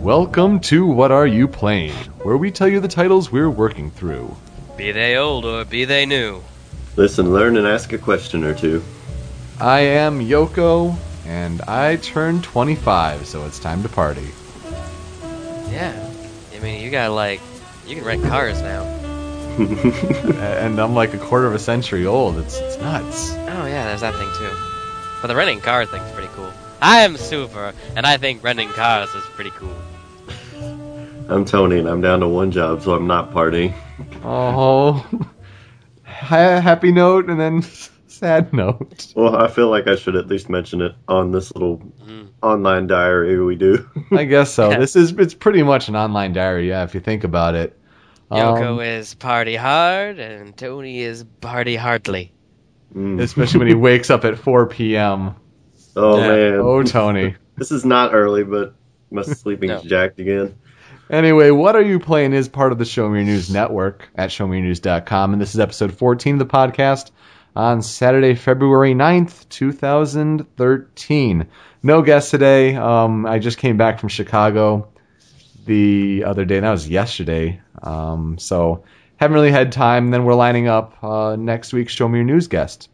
Welcome to What Are You Playing, where we tell you the titles we're working through. Be they old or be they new. Listen, learn, and ask a question or two. I am Yoko, and I turned 25, so it's time to party. Yeah. I mean, you got like, you can rent cars now. and I'm like a quarter of a century old. It's, it's nuts. Oh yeah, there's that thing too. But the renting car thing's pretty cool. I am super, and I think renting cars is pretty cool. I'm Tony, and I'm down to one job, so I'm not partying. Oh, Ha- happy note and then sad note. Well, I feel like I should at least mention it on this little Mhm. online diary we do. I guess so. Yeah. This is it's pretty much an online diary, yeah, if you think about it. Yoko Um, is party hard, and Tony is party hardly. Mm. especially when he wakes up at 4 p.m. Oh Yeah. man, Oh, Tony. this is not early, but my sleeping's No. jacked again. Anyway, What Are You Playing is part of the Show Me Your News network at showmeyournews.com, and this is episode 14 of the podcast on Saturday, February 9th, 2013. No guest today. Um, I just came back from Chicago the other day, and that was yesterday. Um, so haven't really had time. Then we're lining up uh, next week's Show Me Your News guest.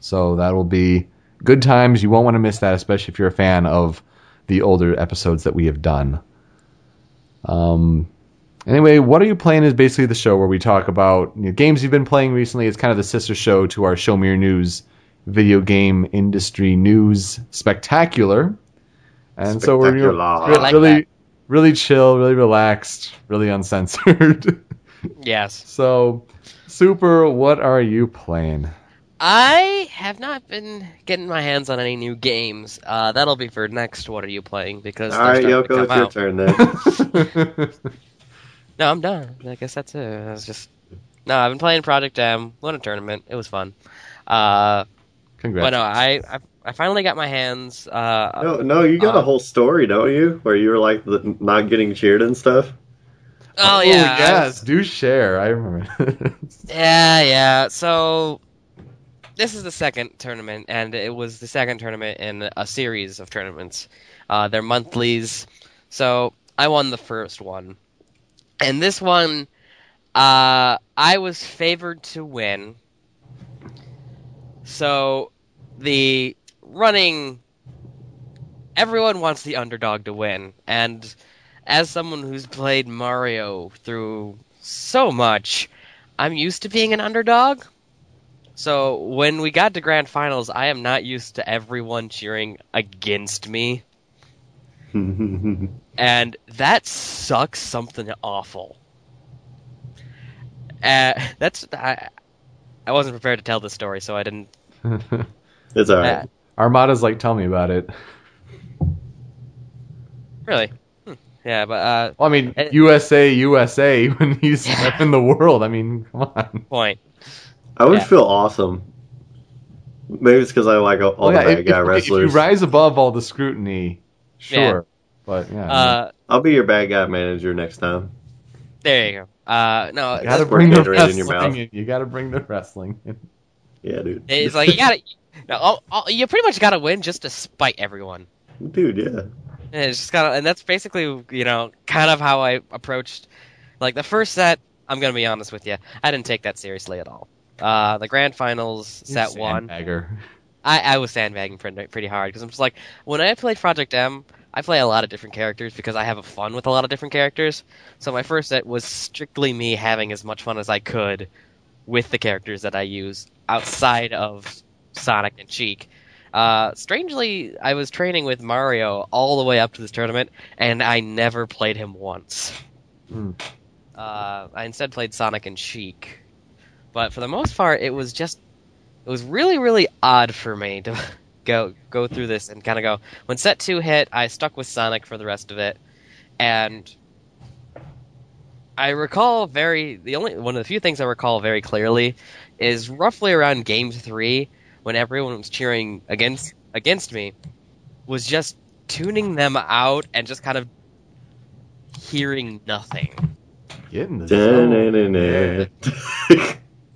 So that'll be good times. You won't want to miss that, especially if you're a fan of the older episodes that we have done. Um, anyway, what are you playing is basically the show where we talk about you know, games you've been playing recently. It's kind of the sister show to our Show Me Your News video game industry news spectacular. And so we're you know, Spectacular. re- like really, that. really chill, really relaxed, really uncensored. Yes. so, Super, what are you playing? I have not been getting my hands on any new games. Uh, that'll be for next. What are you playing? Because all right, they're right, starting to Yoko, it's your out. turn then. No, I'm done. I guess that's it. I was just no. I've been playing Project M. Won a tournament. It was fun. Uh, Congrats. but no, I, I I finally got my hands. Uh, no, no, you got a Uh, whole story, don't you? Where you were like the, not getting cheered and stuff. Oh yeah, I yes, do share. I remember. Yeah, yeah. So this is the second tournament, and it was the second tournament in a series of tournaments. Uh, they're monthlies. So I won the first one, and this one, uh, I was favored to win. So the running, everyone wants the underdog to win, and as someone who's played Mario through so much. I'm used to being an underdog. So when we got to grand finals, I am not used to everyone cheering against me, and that sucks something awful. Uh, that's I, I wasn't prepared to tell this story, so I didn't. it's all right. Uh, Armada's like, tell me about it. really. Yeah, but uh, Well, I mean, Uh, USA, USA, when he's Yeah. in the world. I mean, come on. point. I would yeah. feel awesome. Maybe it's because I like all Well, the yeah, bad if, guy if- if you rise above all the scrutiny, sure. But yeah, Uh, I'll be your bad guy manager next time. there you go. Uh, no, you gotta bring the worth Gatorade in your wrestling. mouth. in. You gotta bring the wrestling. in. Yeah, dude. it's like you gotta. No, all, all, you pretty much gotta win just to spite everyone. dude, yeah. And it's just kind of, and that's basically, you know, kind of how I approached. Like the first set, I'm gonna be honest with you, I didn't take that seriously at all. Uh, the grand finals set one, I, I was sandbagging pretty, pretty hard because I'm just like, when I play Project M, I play a lot of different characters because I have a fun with a lot of different characters. So my first set was strictly me having as much fun as I could with the characters that I use outside of Sonic and Sheik. Uh, strangely, I was training with Mario all the way up to this tournament, and I never played him once. Hmm. Uh, I instead played Sonic and Sheik. But for the most part, it was just it was really really odd for me to go go through this and kind of go. When set two hit, I stuck with Sonic for the rest of it, and I recall very the only one of the few things I recall very clearly is roughly around game three when everyone was cheering against against me was just tuning them out and just kind of hearing nothing. Get in the zone. Da-na-na-na.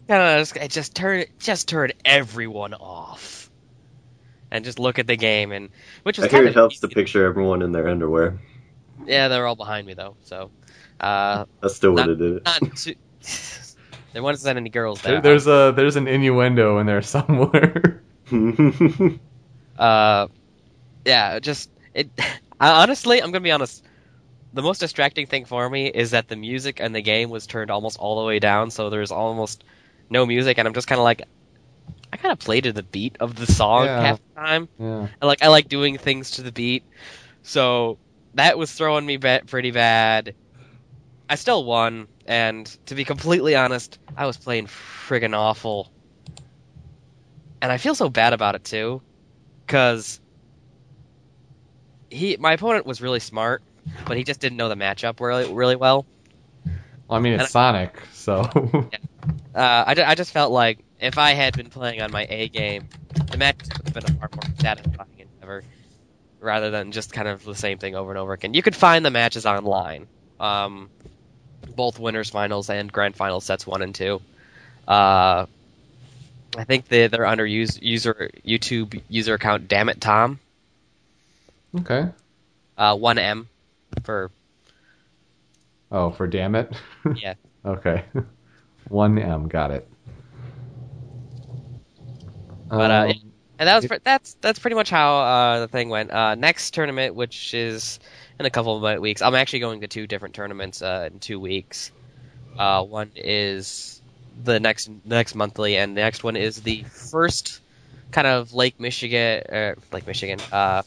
kind of just, it just turned just turned everyone off. and just look at the game, and which was I hear kind it of helps to picture everyone in their underwear. Yeah, they're all behind me though, so uh, I still would have did it. not too. there wasn't any girls There- there. there's a there's an innuendo in there somewhere. Uh, yeah, just it. I, honestly, I'm gonna be honest. The most distracting thing for me is that the music and the game was turned almost all the way down, so there's almost no music, and I'm just kind of like, I kind of played to the beat of the song Yeah. half the time. yeah. I like I like doing things to the beat, so that was throwing me pretty bad. I still won, and to be completely honest, I was playing friggin' awful, and I feel so bad about it too, because he my opponent was really smart, but he just didn't know the matchup really really well. Well, I mean, And it's Sonic, so Uh, I, I just felt like if I had been playing on my A game, the match would have been a far more satisfying endeavor, rather than just kind of the same thing over and over again. You could find the matches online, um, both winners finals and grand final sets one and two. Uh, I think they they're under use, user YouTube user account. Damn it, Tom. okay. Uh, one M for Oh, for damn it. Yeah. okay. One M, got it. But, uh, Um, And that was that's that's pretty much how uh, the thing went. Uh, next tournament, which is in a couple of weeks, I'm actually going to two different tournaments uh, in two weeks. Uh, one is the next next monthly, and the next one is the first kind of Lake Michigan, uh, Lake Michigan, uh,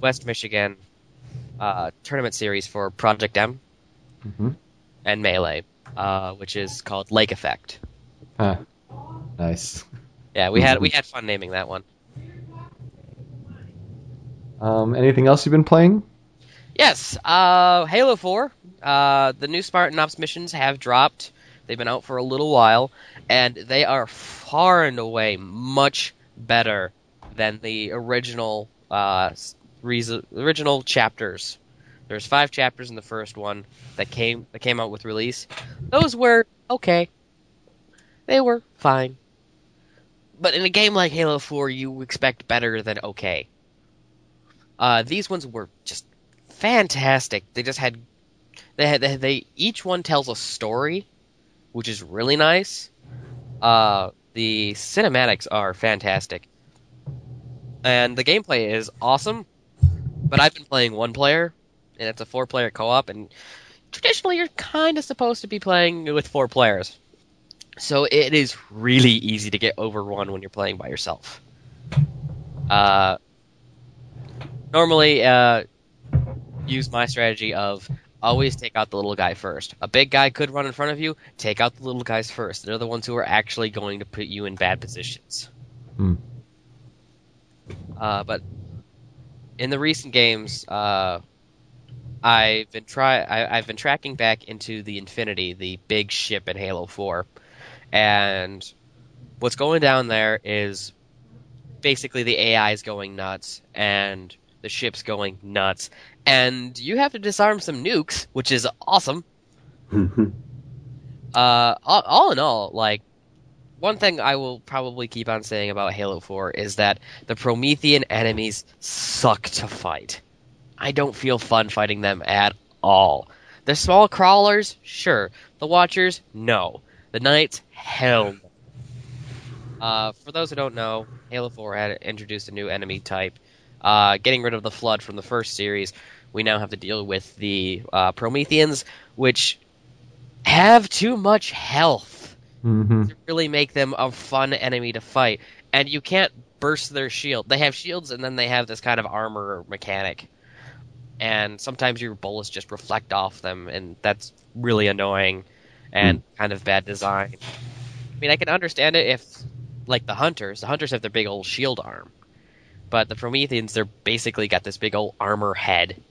West Michigan uh, tournament series for Project M mhm. and Melee, uh, which is called Lake Effect. Huh. Nice. Yeah, we had we had fun naming that one. Um, anything else you've been playing? Yes, uh, Halo 4. Uh, the new Spartan Ops missions have dropped. They've been out for a little while, and they are far and away much better than the original uh, original chapters. There's five chapters in the first one that came that came out with release. Those were okay. They were fine. But in a game like Halo 4, you expect better than okay. Uh, these ones were just fantastic. They just had they had they, they each one tells a story, which is really nice. Uh, the cinematics are fantastic, and the gameplay is awesome. But I've been playing one player, and it's a four player co op, and traditionally you're kind of supposed to be playing with four players. So it is really easy to get overrun when you're playing by yourself. Uh, normally, uh, use my strategy of always take out the little guy first. A big guy could run in front of you. Take out the little guys first. They're the ones who are actually going to put you in bad positions. Hmm. Uh, but in the recent games, uh, I've been try I, I've been tracking back into the Infinity, the big ship in Halo Four, and what's going down there is basically the AI is going nuts and the ship's going nuts, and you have to disarm some nukes, which is awesome. Uh, all, all in all, like one thing I will probably keep on saying about Halo 4 is that the Promethean enemies suck to fight. I don't feel fun fighting them at all. The small crawlers, sure. The Watchers, no. The Knights, hell. Uh, for those who don't know, Halo 4 had introduced a new enemy type. Uh, getting rid of the Flood from the first series, we now have to deal with the uh, Prometheans, which have too much health hmm to really make them a fun enemy to fight. And you can't burst their shield. They have shields and then they have this kind of armor mechanic. And sometimes your bullets just reflect off them, and that's really annoying and kind of bad design. I mean, I can understand it if, like the hunters, the hunters have their big old shield arm. But the Prometheans, they're basically got this big old armor head.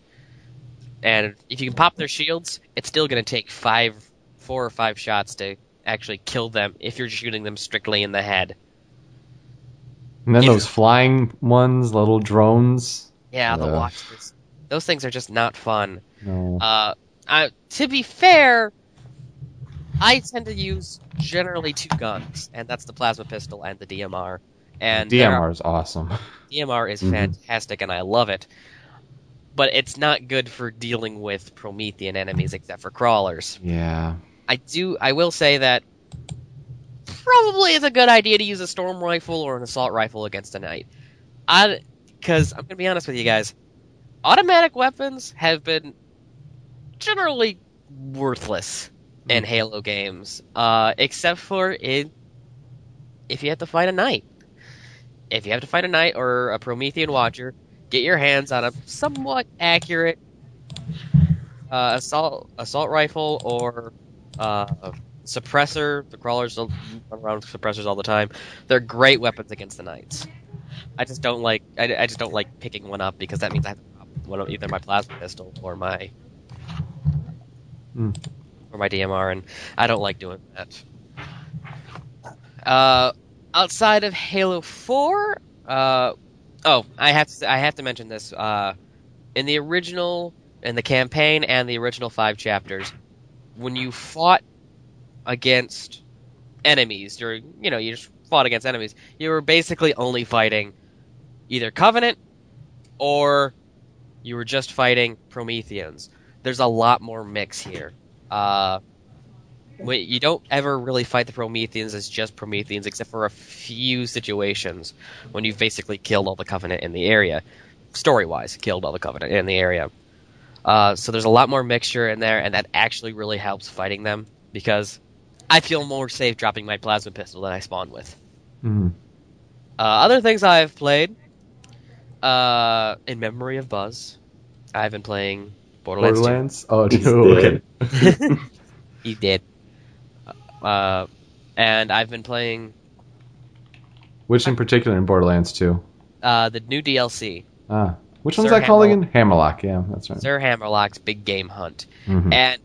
And if you can pop their shields, it's still going to take five, four or five shots to actually kill them if you're shooting them strictly in the head. And then If- those flying ones, little drones. Yeah, the watchers. Those things are just not fun. No. Uh, I, to be fair, I tend to use generally two guns, and that's the plasma pistol and the DMR. And DMR is awesome. DMR is Mhm. fantastic, and I love it. But it's not good for dealing with Promethean enemies, except for crawlers. Yeah. I do. I will say that probably is a good idea to use a storm rifle or an assault rifle against a knight. I, because I'm gonna be honest with you guys, automatic weapons have been generally worthless in Halo games, uh, except for in if you have to fight a knight. If you have to find a knight or a Promethean Watcher, get your hands on a somewhat accurate uh, assault assault rifle or uh, suppressor. The crawlers will run around with suppressors all the time. They're great weapons against the knights. I just don't like. I, I just don't like picking one up because that means I have to drop one of either my plasma pistol or my Hmm. or my DMR, and I don't like doing that. Uh, outside of Halo Four, uh, oh, I have to I have to mention this. Uh, in the original, in the campaign and the original five chapters, when you fought against enemies during, you know, you just fought against enemies, you were basically only fighting either Covenant or you were just fighting Prometheans. There's a lot more mix here. Uh, you don't ever really fight the Prometheans as just Prometheans, except for a few situations when you've basically killed all the Covenant in the area. Story wise, killed all the Covenant in the area. Uh, so there's a lot more mixture in there, and that actually really helps fighting them because I feel more safe dropping my plasma pistol than I spawn with. Mhm. Uh, other things I've played, uh, in memory of Buzz, I've been playing Borderlands. 2. Borderlands? Oh, He's dude. He did. Uh, and I've been playing Which in particular in Borderlands 2? uh, the new DLC, Ah. Which one's Sir that called Hammerlock. again? Hammerlock, yeah, that's right. Sir Hammerlock's Big Game Hunt. Mhm. And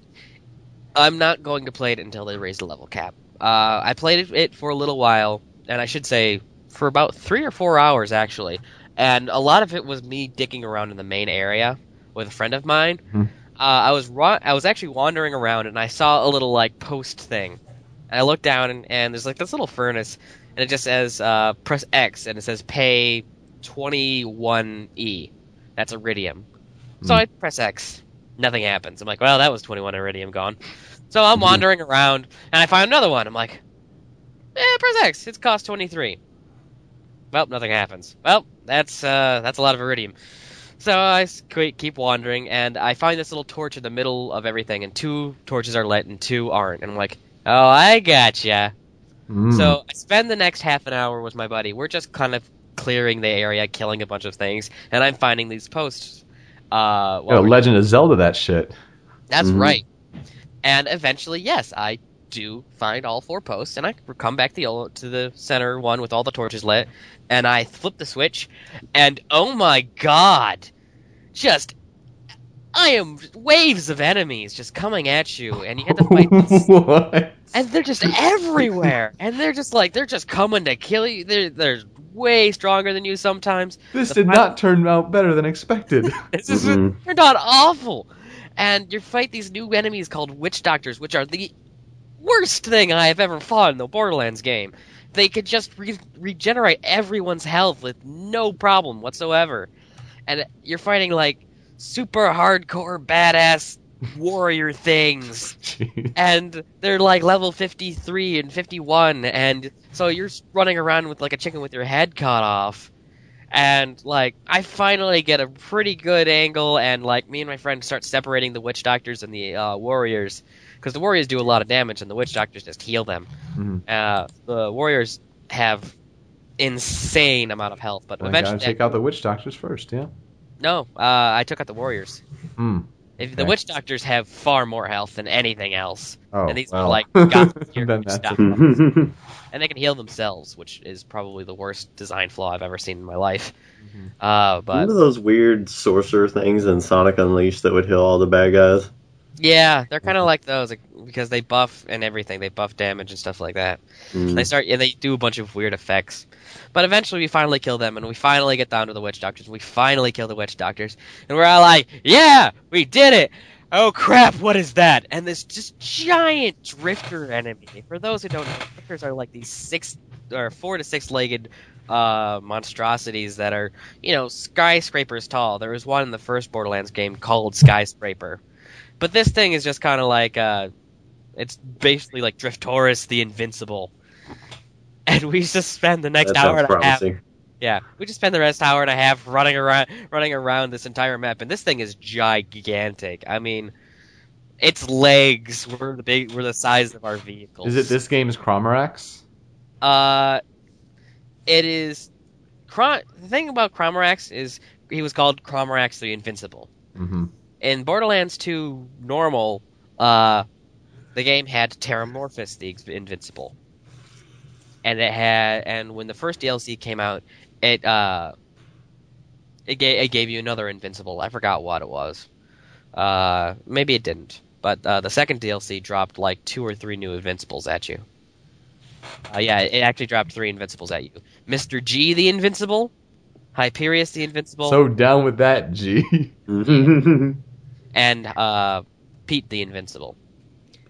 I'm not going to play it until they raise the level cap. Uh, I played it for a little while, and I should say for about three or four hours actually. And a lot of it was me dicking around in the main area with a friend of mine. Mhm. Uh, I was ru- I was actually wandering around, and I saw a little like post thing. I look down, and, and there's like this little furnace, and it just says uh, press X, and it says pay 21e. That's iridium. So Hmm. I press X. Nothing happens. I'm like, well, that was 21 iridium gone. So I'm wandering around, and I find another one. I'm like, eh, press X. It's cost 23. Well, nothing happens. Well, that's uh, that's a lot of iridium. So I keep wandering, and I find this little torch in the middle of everything, and two torches are lit and two aren't. And I'm like, oh, I gotcha. Mm. So I spend the next half an hour with my buddy. We're just kind of clearing the area, killing a bunch of things, and I'm finding these posts. Uh, we're- Legend of Zelda, that shit. that's Mhm. right. And eventually, yes, I do find all four posts, and I come back to the to the center one with all the torches lit, and I flip the switch, and oh my god, just I am waves of enemies just coming at you, and you have to fight. these- what? And they're just everywhere, and they're just like they're just coming to kill you. They're they're way stronger than you sometimes. This the did final- not turn out better than expected. This is Mhm. they're not awful. And you fight these new enemies called witch doctors, which are the worst thing I have ever fought in the Borderlands game. They could just re- regenerate everyone's health with no problem whatsoever. And you're fighting like super hardcore badass warrior things Jeez. and they're like level 53 and 51 and so you're running around with like a chicken with your head cut off and like i finally get a pretty good angle and like me and my friend start separating the witch doctors and the uh, warriors because the warriors do a lot of damage and the witch doctors just heal them Mhm. uh, the warriors have insane amount of health but Well, I gotta eventually take out the witch doctors first, yeah. no uh, i took out the warriors Hmm. If the witch doctors have far more health than anything else Oh, And these are like God tier witch doctors. and they can heal themselves, which is probably the worst design flaw I've ever seen in my life. Mhm. Uh, but Remember those weird sorcerer things in Sonic Unleashed that would heal all the bad guys? Yeah, they're kind of like those like, because they buff and everything. They buff damage and stuff like that. Mm. They start and they do a bunch of weird effects. But eventually, we finally kill them, and we finally get down to the witch doctors. We finally kill the witch doctors, and we're all like, "Yeah, we did it!" Oh crap! What is that? And this just giant drifter enemy. For those who don't know, drifters are like these six or four to six legged uh, monstrosities that are, you know, skyscrapers tall. There was one in the first Borderlands game called Skyscraper, but this thing is just kind of like, uh, it's basically like Driftoris the Invincible, and we just spend the next that hour and a half. Yeah, we just spend the rest hour and a half running around, running around this entire map, and this thing is gigantic. I mean, its legs were the big, were the size of our vehicles. Is it this game's Crawmerax? Uh, it is. Crom- the thing about Crawmerax is he was called Crawmerax the Invincible. Mm-hmm. In Borderlands 2 normal, uh, the game had Terramorphous the Invincible, and it had, and when the first DLC came out, it uh, it gave it gave you another Invincible. I forgot what it was. Uh, maybe it didn't, but uh, the second DLC dropped like two or three new Invincibles at you. Uh, yeah, it actually dropped three Invincibles at you. Mr. G the Invincible, Hyperius the Invincible, So down with that, G. and uh, Pete the Invincible.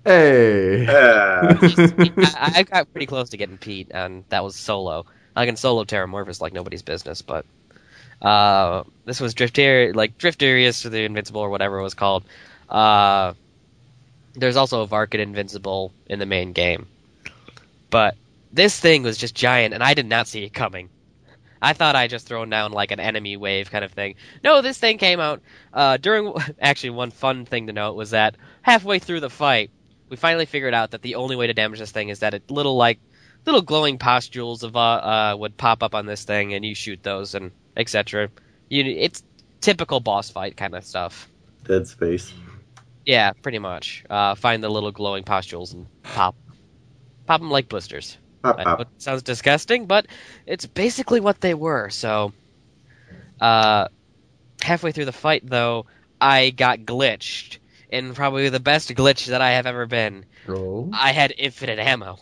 hey. Yeah. I, I got pretty close to getting Pete, and that was solo. I can solo Terramorphous like nobody's business, but uh, this was Drifter, like Drifterius or the Invincible or whatever it was called. Uh, there's also a Varkid Invincible in the main game, but this thing was just giant, and I did not see it coming. I thought I just thrown down like an enemy wave kind of thing. No, this thing came out uh, during. Actually, one fun thing to note was that halfway through the fight, we finally figured out that the only way to damage this thing is that it little like little glowing pustules of uh, uh would pop up on this thing, and you shoot those and etc. You, it's typical boss fight kind of stuff. Dead Space. Yeah, pretty much. Uh, find the little glowing pustules and pop, pop them like blisters. It sounds disgusting, but it's basically what they were. So, uh, halfway through the fight, though, I got glitched in probably the best glitch that I have ever been. Roll. I had infinite ammo.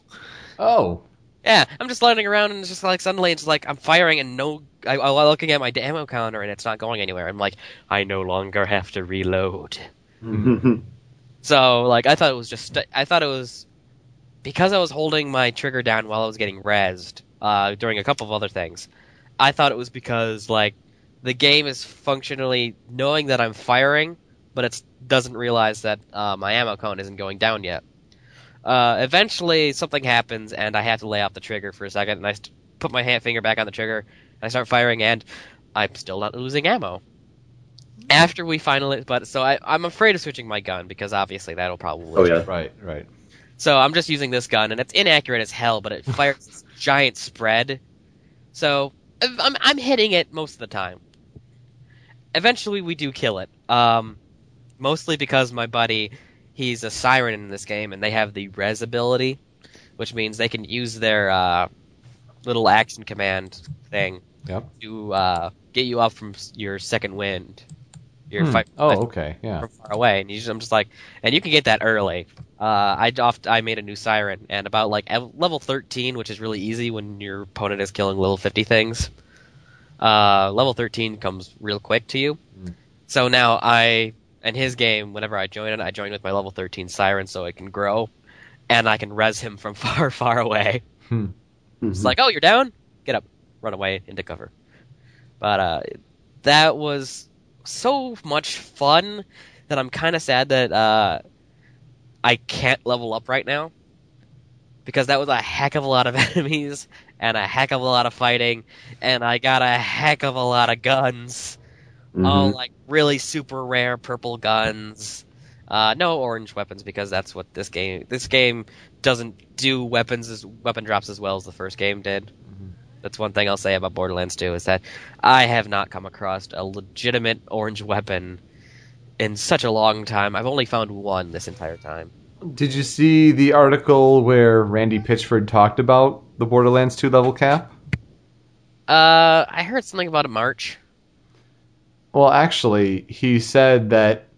Oh. Yeah, I'm just landing around and it's just like suddenly it's like I'm firing and no, I, I'm looking at my ammo counter and it's not going anywhere. I'm like, I no longer have to reload. So like I thought it was just I thought it was because I was holding my trigger down while I was getting rezzed uh, during a couple of other things. I thought it was because like the game is functionally knowing that I'm firing, but it doesn't realize that uh, my ammo count isn't going down yet. Uh, eventually, something happens and I have to lay off the trigger for a second, and I st- put my hand finger back on the trigger and I start firing, and I'm still not losing ammo. After we finally, but so I, I'm afraid of switching my gun because obviously that'll probably. Oh, yeah. Right, right. So I'm just using this gun, and it's inaccurate as hell, but it fires this giant spread. So I'm, I'm hitting it most of the time. Eventually, we do kill it. Um, mostly because my buddy, he's a siren in this game, and they have the res ability, which means they can use their uh, little action command thing Yep. to uh, get you up from your second wind. Your Hmm. fight Oh, okay. Yeah. from far away, and you just, I'm just like, and you can get that early. Uh, I oft, I made a new siren, and about like ev- level 13, which is really easy when your opponent is killing level 50 things. Uh, level 13 comes real quick to you. Mm. So now I, in his game, whenever I join it, I join with my level 13 siren so it can grow, and I can res him from far, far away. It's like, oh, you're down? Get up. Run away into cover. But uh, that was so much fun that I'm kind of sad that uh, I can't level up right now. Because that was a heck of a lot of enemies, and a heck of a lot of fighting, and I got a heck of a lot of guns. Mhm. All like really super rare purple guns. Uh, no orange weapons because that's what this game. This game doesn't do weapons as weapon drops as well as the first game did. That's one thing I'll say about Borderlands 2 is that I have not come across a legitimate orange weapon in such a long time. I've only found one this entire time. Did you see the article where Randy Pitchford talked about the Borderlands 2 level cap? Uh, I heard something about a march. Well, actually, he said that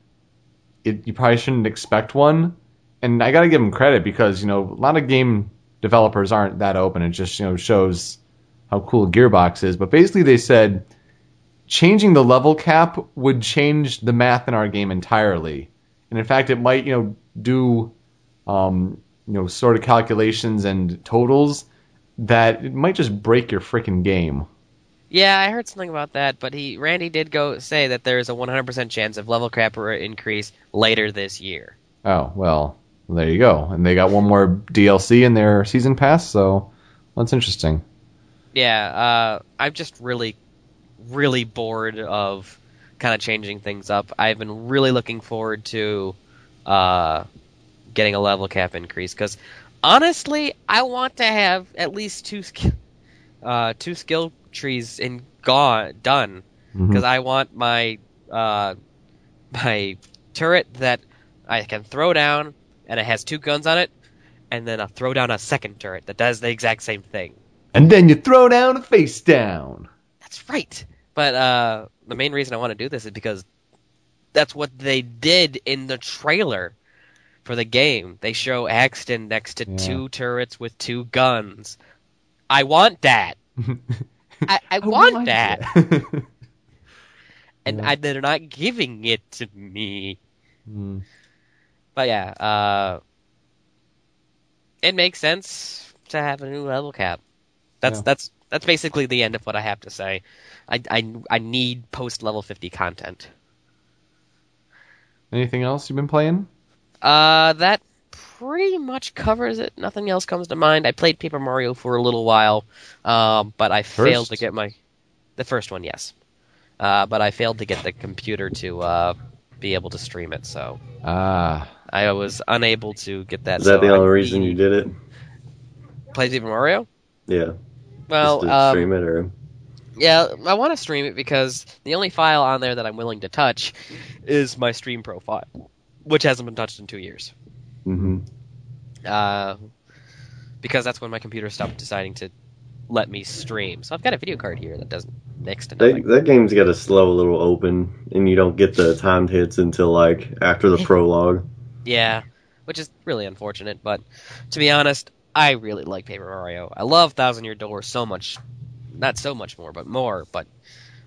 it, you probably shouldn't expect one, and I got to give him credit because you know a lot of game developers aren't that open. It just you know shows how cool Gearbox is. But basically, they said changing the level cap would change the math in our game entirely, and in fact, it might you know do um, you know sort of calculations and totals that it might just break your freaking game. Yeah, I heard something about that, but he Randy did go say that there's a 100% chance of level cap increase later this year. Oh well, there you go. And they got one more DLC in their season pass, so that's interesting. Yeah, uh, I'm just really, really bored of kind of changing things up. I've been really looking forward to uh, getting a level cap increase because honestly, I want to have at least two sk- uh, two skill trees in gone done because I want my uh, my turret that I can throw down and it has two guns on it, and then I'll throw down a second turret that does the exact same thing. And then you throw down a face down. That's right. But uh, the main reason I want to do this is because that's what they did in the trailer for the game. They show Axton next to Yeah. two turrets with two guns. I want that. I, I I want want that. it. And Yeah. I, they're not giving it to me. Hmm. But yeah, uh, it makes sense to have a new level cap. That's Yeah. that's that's basically the end of what I have to say. I I, I need post level fifty content. Anything else you've been playing? Uh, that pretty much covers it. Nothing else comes to mind. I played Paper Mario for a little while, um, but I failed to get my the first one, yes. Uh, but I failed to get the computer to uh, be able to stream it, so Ah, I was unable to get that. Is that so the I only reason you did it? play Paper Mario? Yeah. Well, um, stream it or Yeah, I want to stream it because the only file on there that I'm willing to touch is my stream profile, which hasn't been touched in two years. hmm Uh, because that's when my computer stopped deciding to let me stream. So I've got a video card here that doesn't next to That, that game's got a slow little open, and you don't get the timed hits until like after the prologue. Yeah, which is really unfortunate. But to be honest, I really like Paper Mario. I love Thousand Year Door so much. Not so much more, but more. But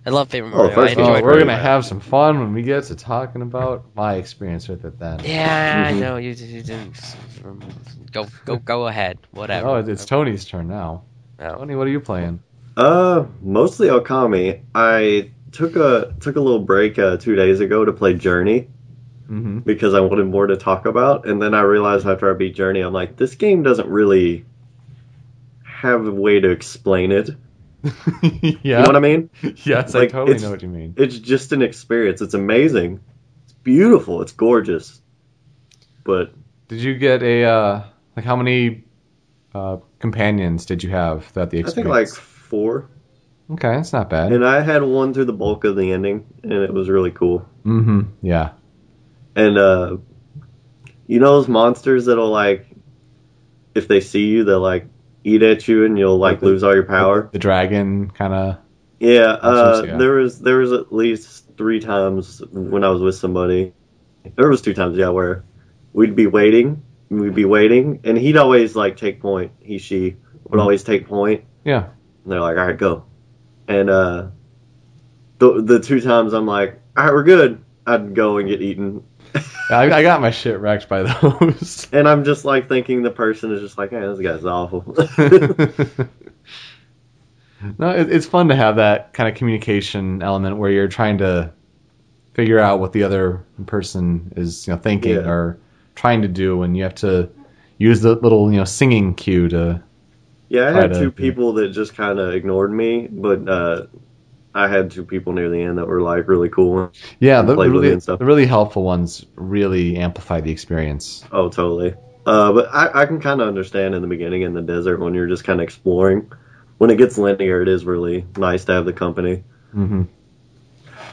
I love Paper Mario. I first of oh, all, we're very gonna have some fun when we get to talking about my experience with it. Then. Yeah, I know you, you didn't. Go, go, go ahead. Whatever. Oh, it's Tony's turn now. Oh. Tony, what are you playing? Uh, mostly Okami. I took a took a little break uh, two days ago to play Journey Mm-hmm. because I wanted more to talk about, and then I realized after I beat Journey, I'm like, this game doesn't really have a way to explain it. yeah. You know what I mean? yes, I Like, totally it's- know what you mean. It's just an experience. It's amazing. It's beautiful. It's gorgeous. But Did you get a uh, like how many uh, companions did you have throughout the experience? I think like four, okay, that's not bad. and I had one through the bulk of the ending, and it was really cool. mm-hmm. Yeah. And uh you know those monsters that'll like if they see you they'll like eat at you and you'll like Like the- lose all your power. The dragon kind of. Yeah, uh there was there was at least 3 times when I was with somebody. There was two times yeah where we'd be waiting, we'd be waiting and he'd always like take point. He she would Mhm. always take point Yeah. and they're like, "All right, go." And uh the the two times I'm like, "All right, we're good." I'd go and get eaten I, I got my shit wrecked by those. And I'm just like thinking the person is just like, hey, this guy's awful. no, it, it's fun to have that kind of communication element where you're trying to figure out what the other person is, you know, thinking Yeah. or trying to do, and you have to use the little, you know, singing cue to. yeah, I had two people that just kind of ignored me, but uh, I had two people near the end that were like really cool. Yeah, And the, really, and stuff. the really helpful ones really amplify the experience. Oh, totally. Uh, but I, I can kind of understand in the beginning in the desert when you're just kind of exploring. When it gets linear, it is really nice to have the company. hmm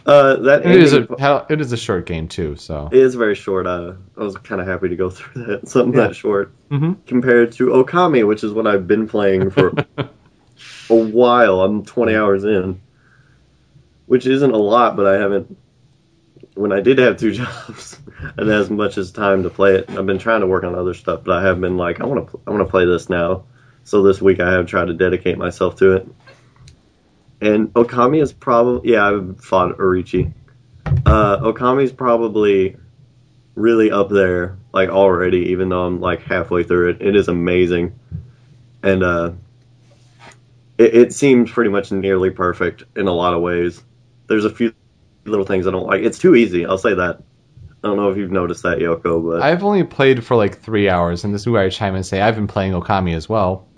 Uh, that It is a how- it is a short game too, so. it is very short. Uh, I was kind of happy to go through that. Something Yeah. that short hmm compared to Okami, which is what I've been playing for a while. I'm 20 hours in, which isn't a lot, but I haven't. When I did have two jobs and as much as time to play it, I've been trying to work on other stuff. But I have been like, I want to, I want to play this now. So this week I have tried to dedicate myself to it. And Okami is probably, yeah, I've fought Orochi. Uh, Okami is probably really up there, like already, even though I'm like halfway through it. It is amazing. And uh, it, it seems pretty much nearly perfect in a lot of ways. There's a few little things I don't like. It's too easy. I'll say that. I don't know if you've noticed that, Yoko, but I've only played for like three hours, and this is where I chime in and say I've been playing Okami as well.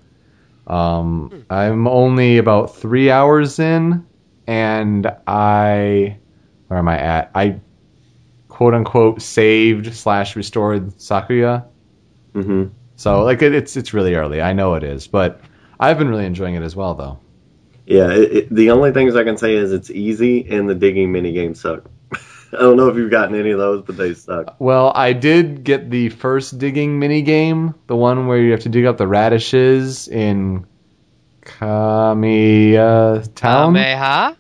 Um, I'm only about three hours in, and I, where am I at? I, quote unquote, saved slash restored Sakuya. hmm So like it, it's it's really early. I know it is, but I've been really enjoying it as well, though. Yeah. It, it, the only things I can say is it's easy and the digging mini games suck. I don't know if you've gotten any of those, but they suck. Well, I did get the first digging mini game, the one where you have to dig up the radishes in Kamiya Town. Kameha?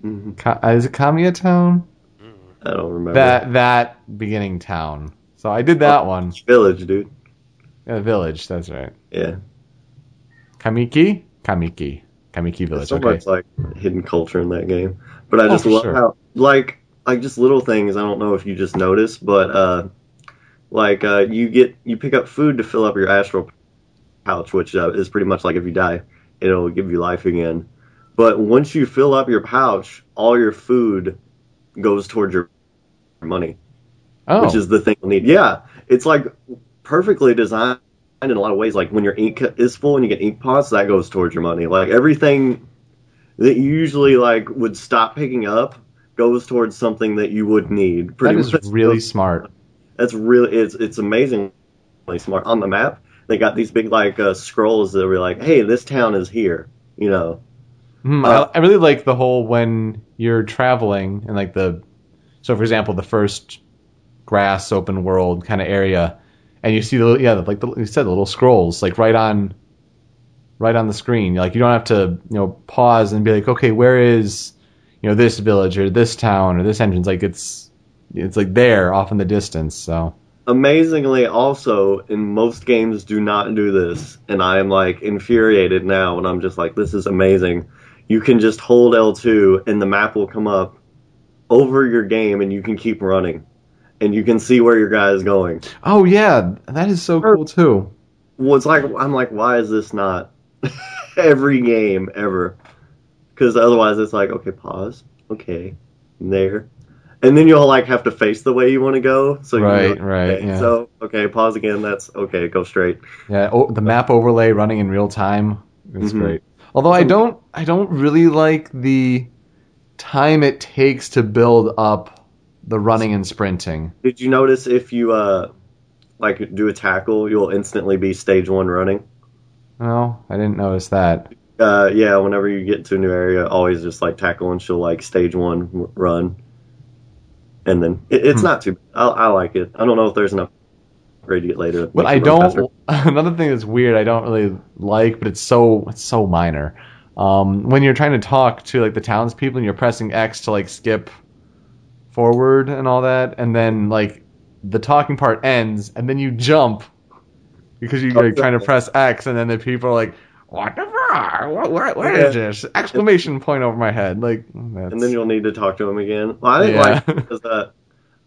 hmm Ka- uh, is it Kamiya Town? I don't remember That that beginning town. So I did that one. village, dude. Yeah, village. That's right. Yeah, Kamiki. Kamiki. Kamiki there's Village. so Okay. much like hidden culture in that game. But I Oh, just for love sure. how like like just little things. I don't know if you just noticed, but uh, like uh, you get you pick up food to fill up your astral pouch, which uh, is pretty much like if you die, it'll give you life again. But once you fill up your pouch, all your food goes towards your money, Oh. which is the thing you need. Yeah, it's like perfectly designed in a lot of ways. Like when your ink is full and you get ink pots, that goes towards your money. Like everything that you usually like would stop picking up goes towards something that you would need. that Pretty is much. really smart. That's really it's it's amazingly smart. On the map, they got these big like uh, scrolls that were like, "Hey, this town is here." You know. Hmm, Uh, I, I really like the whole when you're traveling and like the, so for example, the first grass open world kind of area, and you see the yeah like the, you said the little scrolls like right on, right on the screen. Like you don't have to you know pause and be like okay where is, you know this village or this town or this entrance like it's it's like there off in the distance. So Amazingly, also in most games do not do this, and I am like infuriated now. And I'm just like, this is amazing. You can just hold L2, and the map will come up over your game, and you can keep running, and you can see where your guy is going. oh yeah that is so cool too. well, it's like I'm like, why is this not every game ever? Because otherwise, it's like, okay, pause, okay, there, and then you'll like have to face the way you want to go. So Right, know, right, okay, yeah. So okay, pause again. That's okay. Go straight. Yeah, oh, the map overlay running in real time is Mhm. great. Although I don't, I don't really like the time it takes to build up the running and sprinting. Did you notice if you uh like do a tackle, you'll instantly be stage one running? No, I didn't notice that. Uh, yeah. Whenever you get to a new area, always just like tackle, and she'll like stage one run, and then it, it's Hmm. not too. I, I like it. I don't know if there's enough to get later. But I it run faster. don't. Another thing that's weird, I don't really like, but it's so, it's so minor. Um, when you're trying to talk to like the townspeople and you're pressing X to like skip forward and all that, and then like the talking part ends, and then you jump because you're like, trying to press X, and then the people are like, "What the fuck? What, what, what is this?" Exclamation point over my head, like. That's, and then you'll need to talk to him again. Well, I didn't Yeah. like because uh,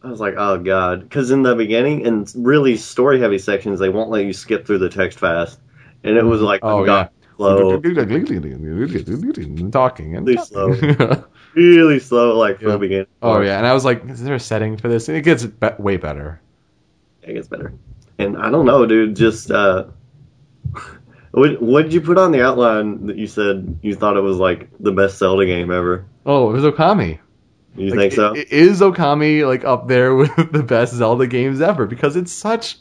I was like, oh god, because in the beginning and really story heavy sections, they won't let you skip through the text fast, and it was like Oh, ungodly slow, talking and Really slow. really slow, like Yeah. the beginning. Oh yeah, and I was like, is there a setting for this? And it gets be- way better. it gets better. And I don't know, dude. Just uh, what what did you put on the outline that you said you thought it was like the best Zelda game ever? Oh, it was Okami. You Like, think so? i- Is Okami like up there with the best Zelda games ever? Because it's such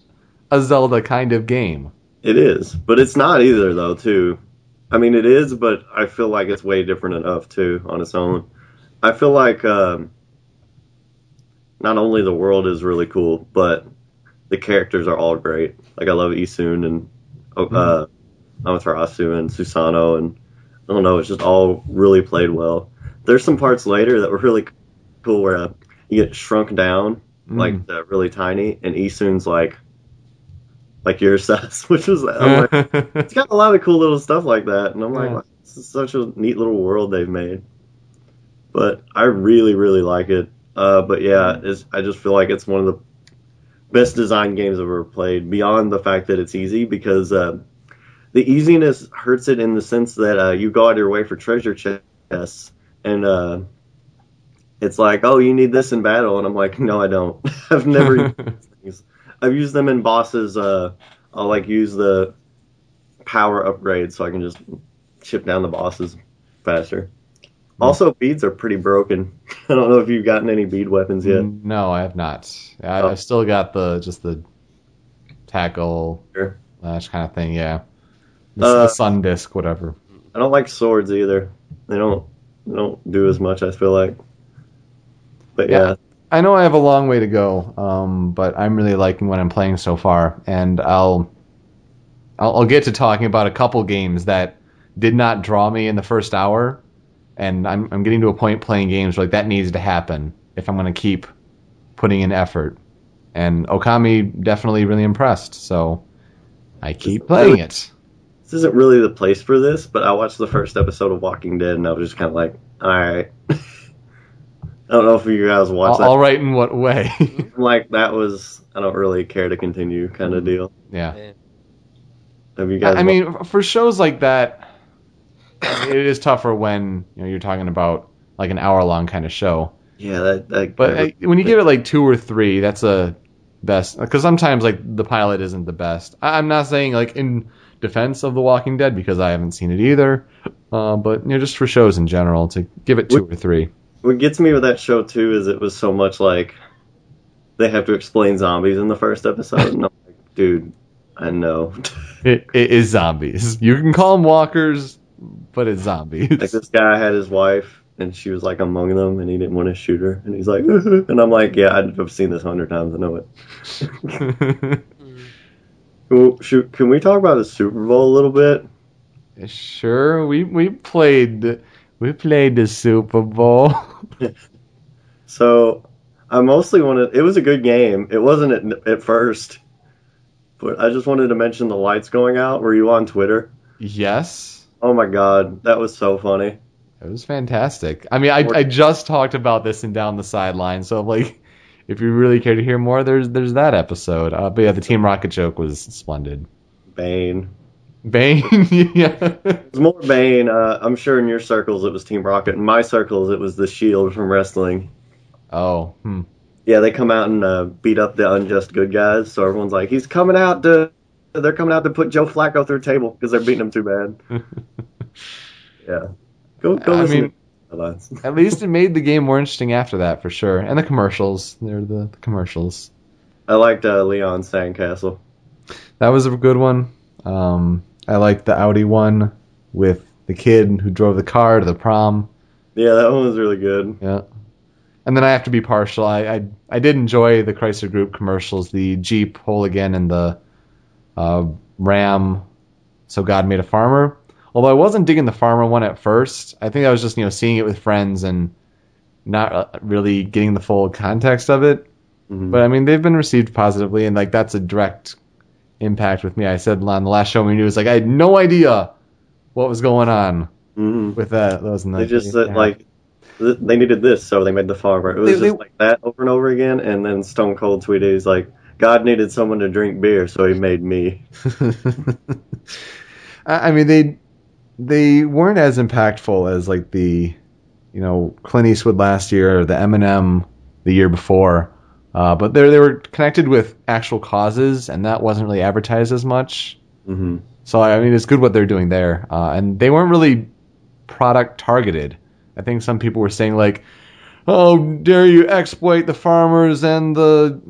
a Zelda kind of game. It is, but it's not either though. Too, I mean, it is, but I feel like it's way different enough too on its own. I feel like um, not only the world is really cool, but the characters are all great. Like I love Issun and uh, Amaterasu and Susano, and I don't know, it's just all really played well. There's some parts later that were really cool where uh, you get shrunk down Mm. like uh, really tiny, and Issun's like like your size, which was I'm like, it's got a lot of cool little stuff like that, and I'm like, Yeah. wow, this is such a neat little world they've made. But I really, really like it. Uh, but yeah, it's, I just feel like it's one of the best design games I've ever played. Beyond the fact that it's easy, because uh, the easiness hurts it in the sense that uh, you go out of your way for treasure chests, and uh, it's like, oh, you need this in battle, and I'm like, no, I don't. I've never used things. I've used them in bosses. Uh, I'll like use the power upgrade so I can just chip down the bosses faster. Also, beads are pretty broken. I don't know if you've gotten any bead weapons yet. No, I have not. I, Oh. I've still got the just the tackle Sure. lash kind of thing. Yeah, the, Uh, the sun disc, whatever. I don't like swords either. They don't they don't do as much. I feel like. But Yeah. yeah, I know I have a long way to go, um, but I'm really liking what I'm playing so far, and I'll, I'll I'll get to talking about a couple games that did not draw me in the first hour, and I'm I'm getting to a point playing games where like that needs to happen if I'm going to keep putting in effort. And Okami definitely really impressed, so I keep playing it. this isn't really the place for this. But I watched the first episode of Walking Dead, and I was just kind of like, all right. I don't know if you guys watched that. All right, in what way? like that was I don't really care to continue kind of mm-hmm. deal. yeah. Have you guys? I mean, for shows like that, it is tougher when you know you're talking about like an hour long kind of show. yeah, that. that But uh, when you give it like two or three, that's a best. Because sometimes like the pilot isn't the best. I- I'm not saying like in defense of The Walking Dead because I haven't seen it either. Uh, but you know, just for shows in general, to give it two or three. what gets me with that show too is it was so much like they have to explain zombies in the first episode, and I'm like, dude, I know. It, it is zombies. You can call them walkers, but it's zombies. like this guy had his wife, and she was like among them, and he didn't want to shoot her, and he's like, and I'm like, yeah, I've seen this a hundred times, I know it. Well, shoot, can we talk about the Super Bowl a little bit? sure, we we played we played the Super Bowl. So I mostly wanted. It was a good game. It wasn't at, at first, but I just wanted to mention the lights going out. Were you on Twitter? yes. Oh my god, that was so funny. It was fantastic. I mean, I, I just talked about this in Down the Sideline, so like, if you really care to hear more, there's there's that episode. Uh, but yeah, the Team Rocket joke was splendid. Bane. Bane, yeah, It was more Bane. Uh, I'm sure in your circles it was Team Rocket. In my circles it was the Shield from wrestling. oh, hmm. Yeah, they come out and uh, beat up the unjust good guys. So everyone's like, he's coming out to. They're coming out to put Joe Flacco through a table because they're beating him too bad. Yeah. Go go I listen mean- to. At least it made the game more interesting after that, for sure. And the commercials, they're the, the commercials. I liked uh, Leon Sandcastle. That was a good one. Um, I liked the Audi one with the kid who drove the car to the prom. Yeah, that one was really good. Yeah. And then I have to be partial. I I, I did enjoy the Chrysler Group commercials, the Jeep Whole again and the uh, Ram. So God made a farmer. Although I wasn't digging the farmer one at first. I think I was just you know seeing it with friends and not uh, really getting the full context of it. Mhm. But I mean, they've been received positively, and like that's a direct impact with me. I said on the last show we knew was like I had no idea what was going on Mhm. with that. Those and They just said like they needed this, so they made the farmer. It was They- just they- like that over and over again. And then Stone Cold tweeted, "He's like, God needed someone to drink beer, so He made me." I mean, they they weren't as impactful as like the you know Clint Eastwood last year or the Eminem the year before, uh, but they they were connected with actual causes, and that wasn't really advertised as much. hmm So I mean, it's good what they're doing there, uh, and they weren't really product targeted. I think some people were saying like, "Oh, dare you exploit the farmers and the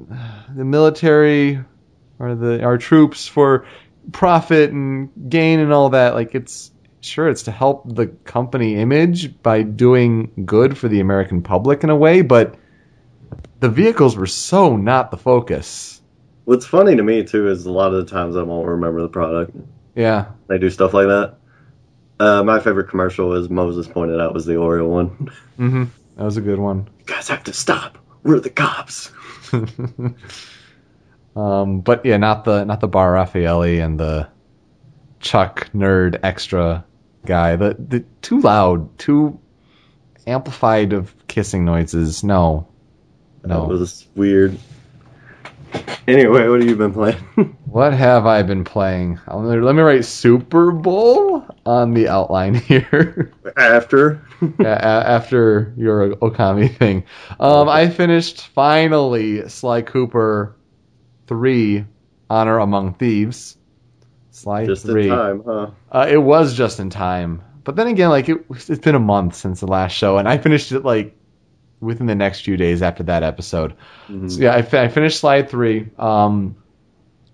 the military or the our troops for profit and gain and all that?" Like it's sure it's to help the company image by doing good for the American public in a way, but the vehicles were so not the focus. What's funny to me too is a lot of the times I won't remember the product. Yeah. They do stuff like that. Uh, my favorite commercial, as Moses pointed out, was the Oreo one. Mm-hmm. That was a good one. You guys have to stop. We're the cops. um, but yeah, not the not the Bar Refaeli and the Chuck nerd extra guy. The the too loud, too amplified of kissing noises. No, That no. was weird. Anyway, what have you been playing? What have I been playing? Let me write Super Bowl on the outline here. After? a- a- after your Okami thing. Um, I finished finally Sly Cooper 3 Honor Among Thieves. Sly Just 3. in time, huh? Uh, it was just in time. But then again, like it, it's been a month since the last show, and I finished it like within the next few days after that episode. Mhm. So yeah, I, I finished Sly Three. Um,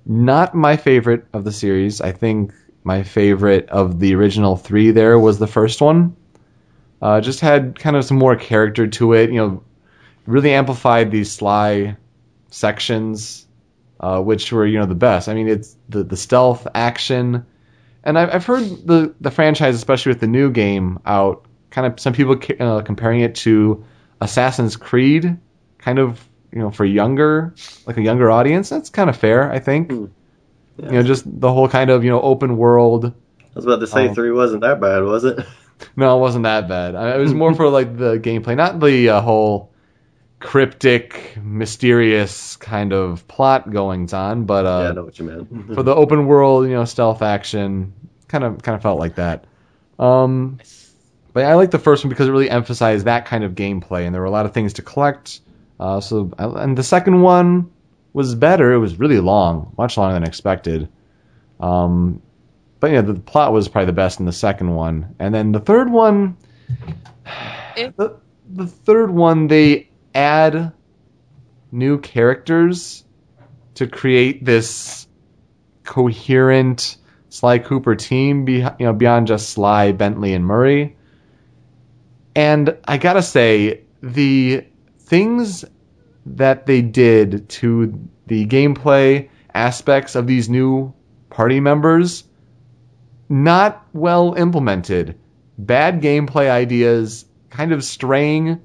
not my favorite of the series. I think my favorite of the original three there was the first one. Uh, just had kind of some more character to it. You know, really amplified these Sly sections, uh, which were you know the best. I mean, it's the the stealth action, and I've I've heard the the franchise, especially with the new game out, kind of some people uh, comparing it to Assassin's Creed, kind of you know for younger like a younger audience. That's kind of fair, I think. Yeah. You know, just the whole kind of you know open world. I was about to say Oh. three wasn't that bad, was it? No, it wasn't that bad. I- It was more for like the gameplay, not the uh, whole cryptic, mysterious kind of plot goings on, but uh, yeah, I know what you meant. for the open world, you know, stealth action, kind of kind of felt like that. Um, but I like the first one because it really emphasized that kind of gameplay, and there were a lot of things to collect. Uh, so, and the second one was better. It was really long, much longer than expected. Um, but yeah, the plot was probably the best in the second one, and then the third one. Eh. The, the third one, they add new characters to create this coherent Sly Cooper team, be, you know, beyond just Sly, Bentley, and Murray. And I gotta say, the things that they did to the gameplay aspects of these new party members, not well implemented. Bad gameplay ideas, kind of straying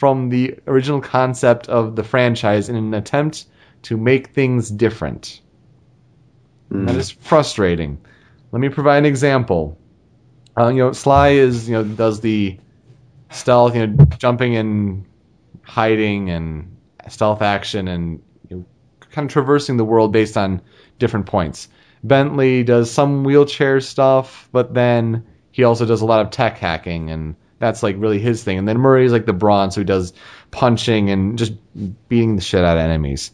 from the original concept of the franchise in an attempt to make things different. Mm. That is frustrating. Let me provide an example. Uh, you know, Sly is you know does the stealth, you know, jumping and hiding and stealth action and you know, kind of traversing the world based on different points. Bentley does some wheelchair stuff, but then he also does a lot of tech hacking and that's like really his thing. And then Murray's like the bronze he does punching and just beating the shit out of enemies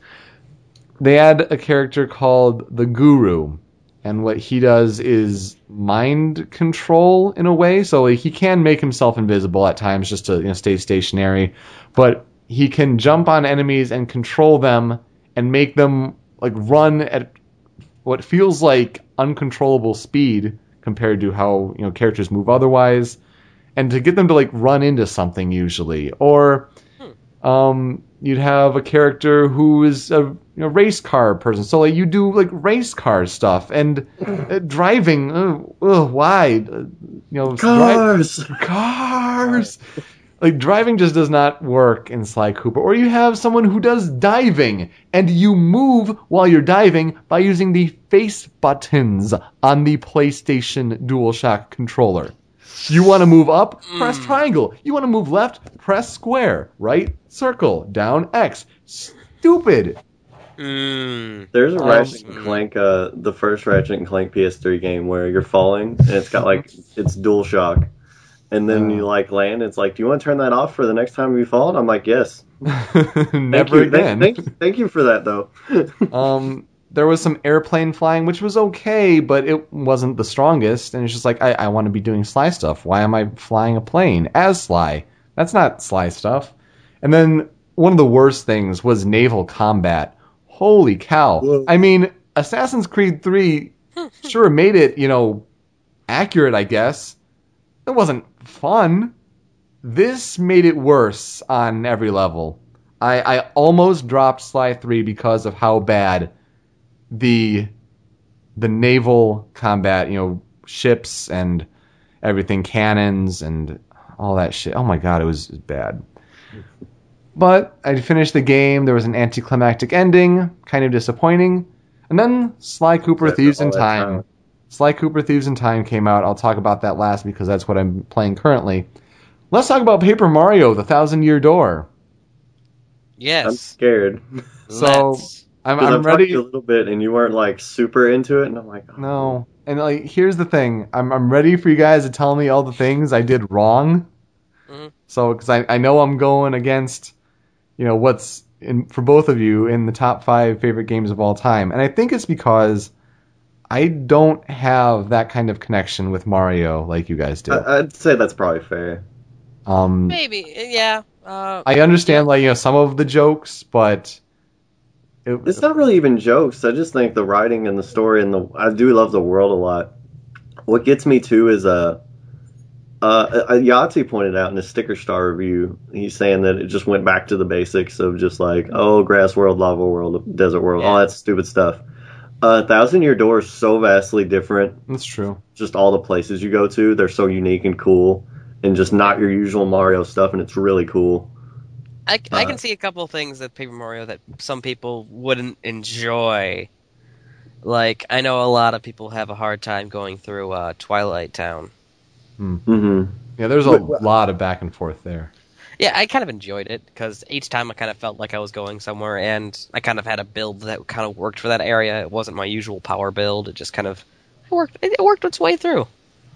they add a character called the Guru, and what he does is mind control in a way. So like, he can make himself invisible at times just to you know, stay stationary, but he can jump on enemies and control them and make them like run at what feels like uncontrollable speed compared to how you know characters move otherwise, and to get them to like run into something usually or um, you'd have a character who is a you know, race car person. So like you do like race car stuff and uh, driving. Uh, ugh, why? Uh, you know, dri- Cars! cars. Like driving just does not work in Sly Cooper. Or you have someone who does diving and you move while you're diving by using the face buttons on the PlayStation DualShock controller. You want to move up? Press triangle. You want to move left? Press square. Right? Circle. Down X. Stupid. Mm. There's a Um, Ratchet and Clank, uh, the first Ratchet and Clank PS3 game where you're falling and it's got like it's dual shock, and then Yeah. you like land. It's like, do you want to turn that off for the next time you fall? And I'm like, yes. Thank Never you. again. Thank, thank, thank you for that though. Um, there was some airplane flying, which was okay, but it wasn't the strongest. And it's just like, I, I want to be doing Sly stuff. Why am I flying a plane as Sly? That's not Sly stuff. And then one of the worst things was naval combat. Holy cow. Whoa. I mean, Assassin's Creed 3 sure made it, you know, accurate, I guess. It wasn't fun. This made it worse on every level. I, I almost dropped Sly 3 because of how bad the the naval combat, you know, ships and everything, cannons and all that shit. Oh my god, it was bad. But I finished the game. There was an anticlimactic ending, kind of disappointing. And then Sly Cooper Thieves in Time. time. Sly Cooper Thieves in Time came out. I'll talk about that last because that's what I'm playing currently. Let's talk about Paper Mario: The Thousand Year Door. Yes, I'm scared. So- Let's. I'm, 'Cause I'm I've to ready. a little bit, and you weren't like super into it, and I'm like, oh, No, and like here's the thing. I'm I'm ready for you guys to tell me all the things I did wrong. Mhm. So because I I know I'm going against, you know, what's in for both of you in the top five favorite games of all time, and I think it's because I don't have that kind of connection with Mario like you guys do. I, I'd say that's probably fair. Um, Maybe, yeah. Uh, I understand like you know some of the jokes, but it, It's not really even jokes. I just think the writing and the story and the I do love the world a lot. What gets me too is uh, uh, Yahtzee pointed out in his sticker star review. He's saying that it just went back to the basics of just like oh grass world, lava world, desert world, all that stupid stuff. Uh, Thousand Year Door is so vastly different. that's true. Just all the places you go to, they're so unique and cool, and just not your usual Mario stuff, and it's really cool. I, I can see a couple things that Paper Mario that some people wouldn't enjoy. Like, I know a lot of people have a hard time going through uh, Twilight Town. hmm Yeah, there's a lot of back and forth there. Yeah, I kind of enjoyed it because each time I kind of felt like I was going somewhere, and I kind of had a build that kind of worked for that area. It wasn't my usual power build; it just kind of it worked. It worked its way through.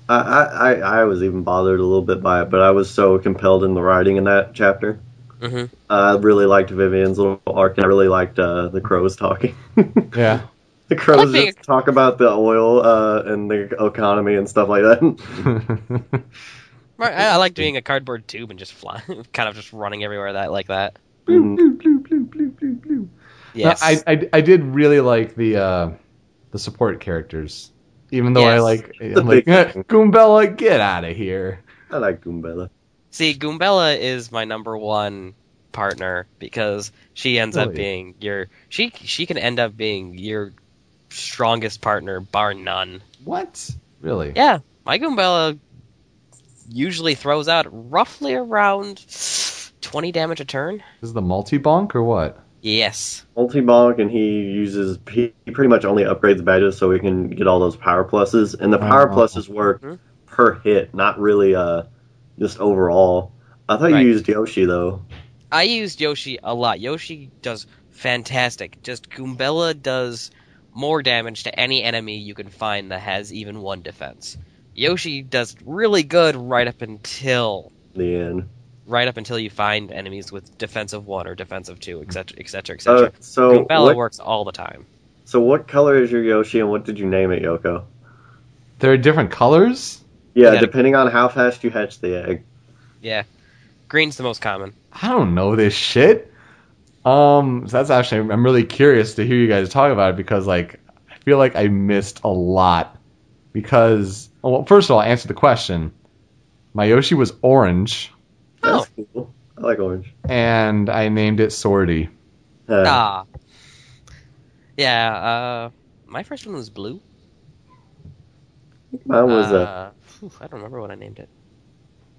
I, I, I I was even bothered a little bit by it, but I was so compelled in the writing in that chapter. Hmm I really liked Vivian's little arc, and I really liked uh, the crows talking. Yeah. the crows I like just talk about the oil uh, and the economy and stuff like that. I, I like doing a cardboard tube and just flying, kind of just running everywhere that like that. Mhm. blue, blue, blue, blue, blue, blue. Yes, No, I, I I did really like the uh, the support characters, even though I like The I'm like big eh, thing. Goombella, get out of here. I like Goombella. See, Goombella is my number one partner because she ends up being your she she can end up being your strongest partner bar none. What? Really? Yeah, my Goombella usually throws out roughly around 20 damage a turn. This is the multi bonk or what? Yes. Multi bonk, and he uses he, he pretty much only upgrades badges so he can get all those power pluses, and the power Oh. pluses work Mhm. per hit, not really uh just overall. I thought Right. you used Yoshi though. I used Yoshi a lot. Yoshi does fantastic. Just Goombella does more damage to any enemy you can find that has even one defense. Yoshi does really good right up until The end. right up until you find enemies with defensive one or defensive two, etc., etc., etc. so Goombella what, works all the time. so what color is your Yoshi, and what did you name it, Yoko? There are different colors. Yeah, Yeah. depending on how fast you hatch the egg. Yeah, green's the most common. I don't know this shit. Um, so that's actually I'm really curious to hear you guys talk about it because like I feel like I missed a lot because well first of all answer the question. My Yoshi was orange That's cool. I like orange. and I named it Swordy. Uh, Ah, yeah. Uh, my first one was blue. mine was uh, Phew, I don't remember what I named it.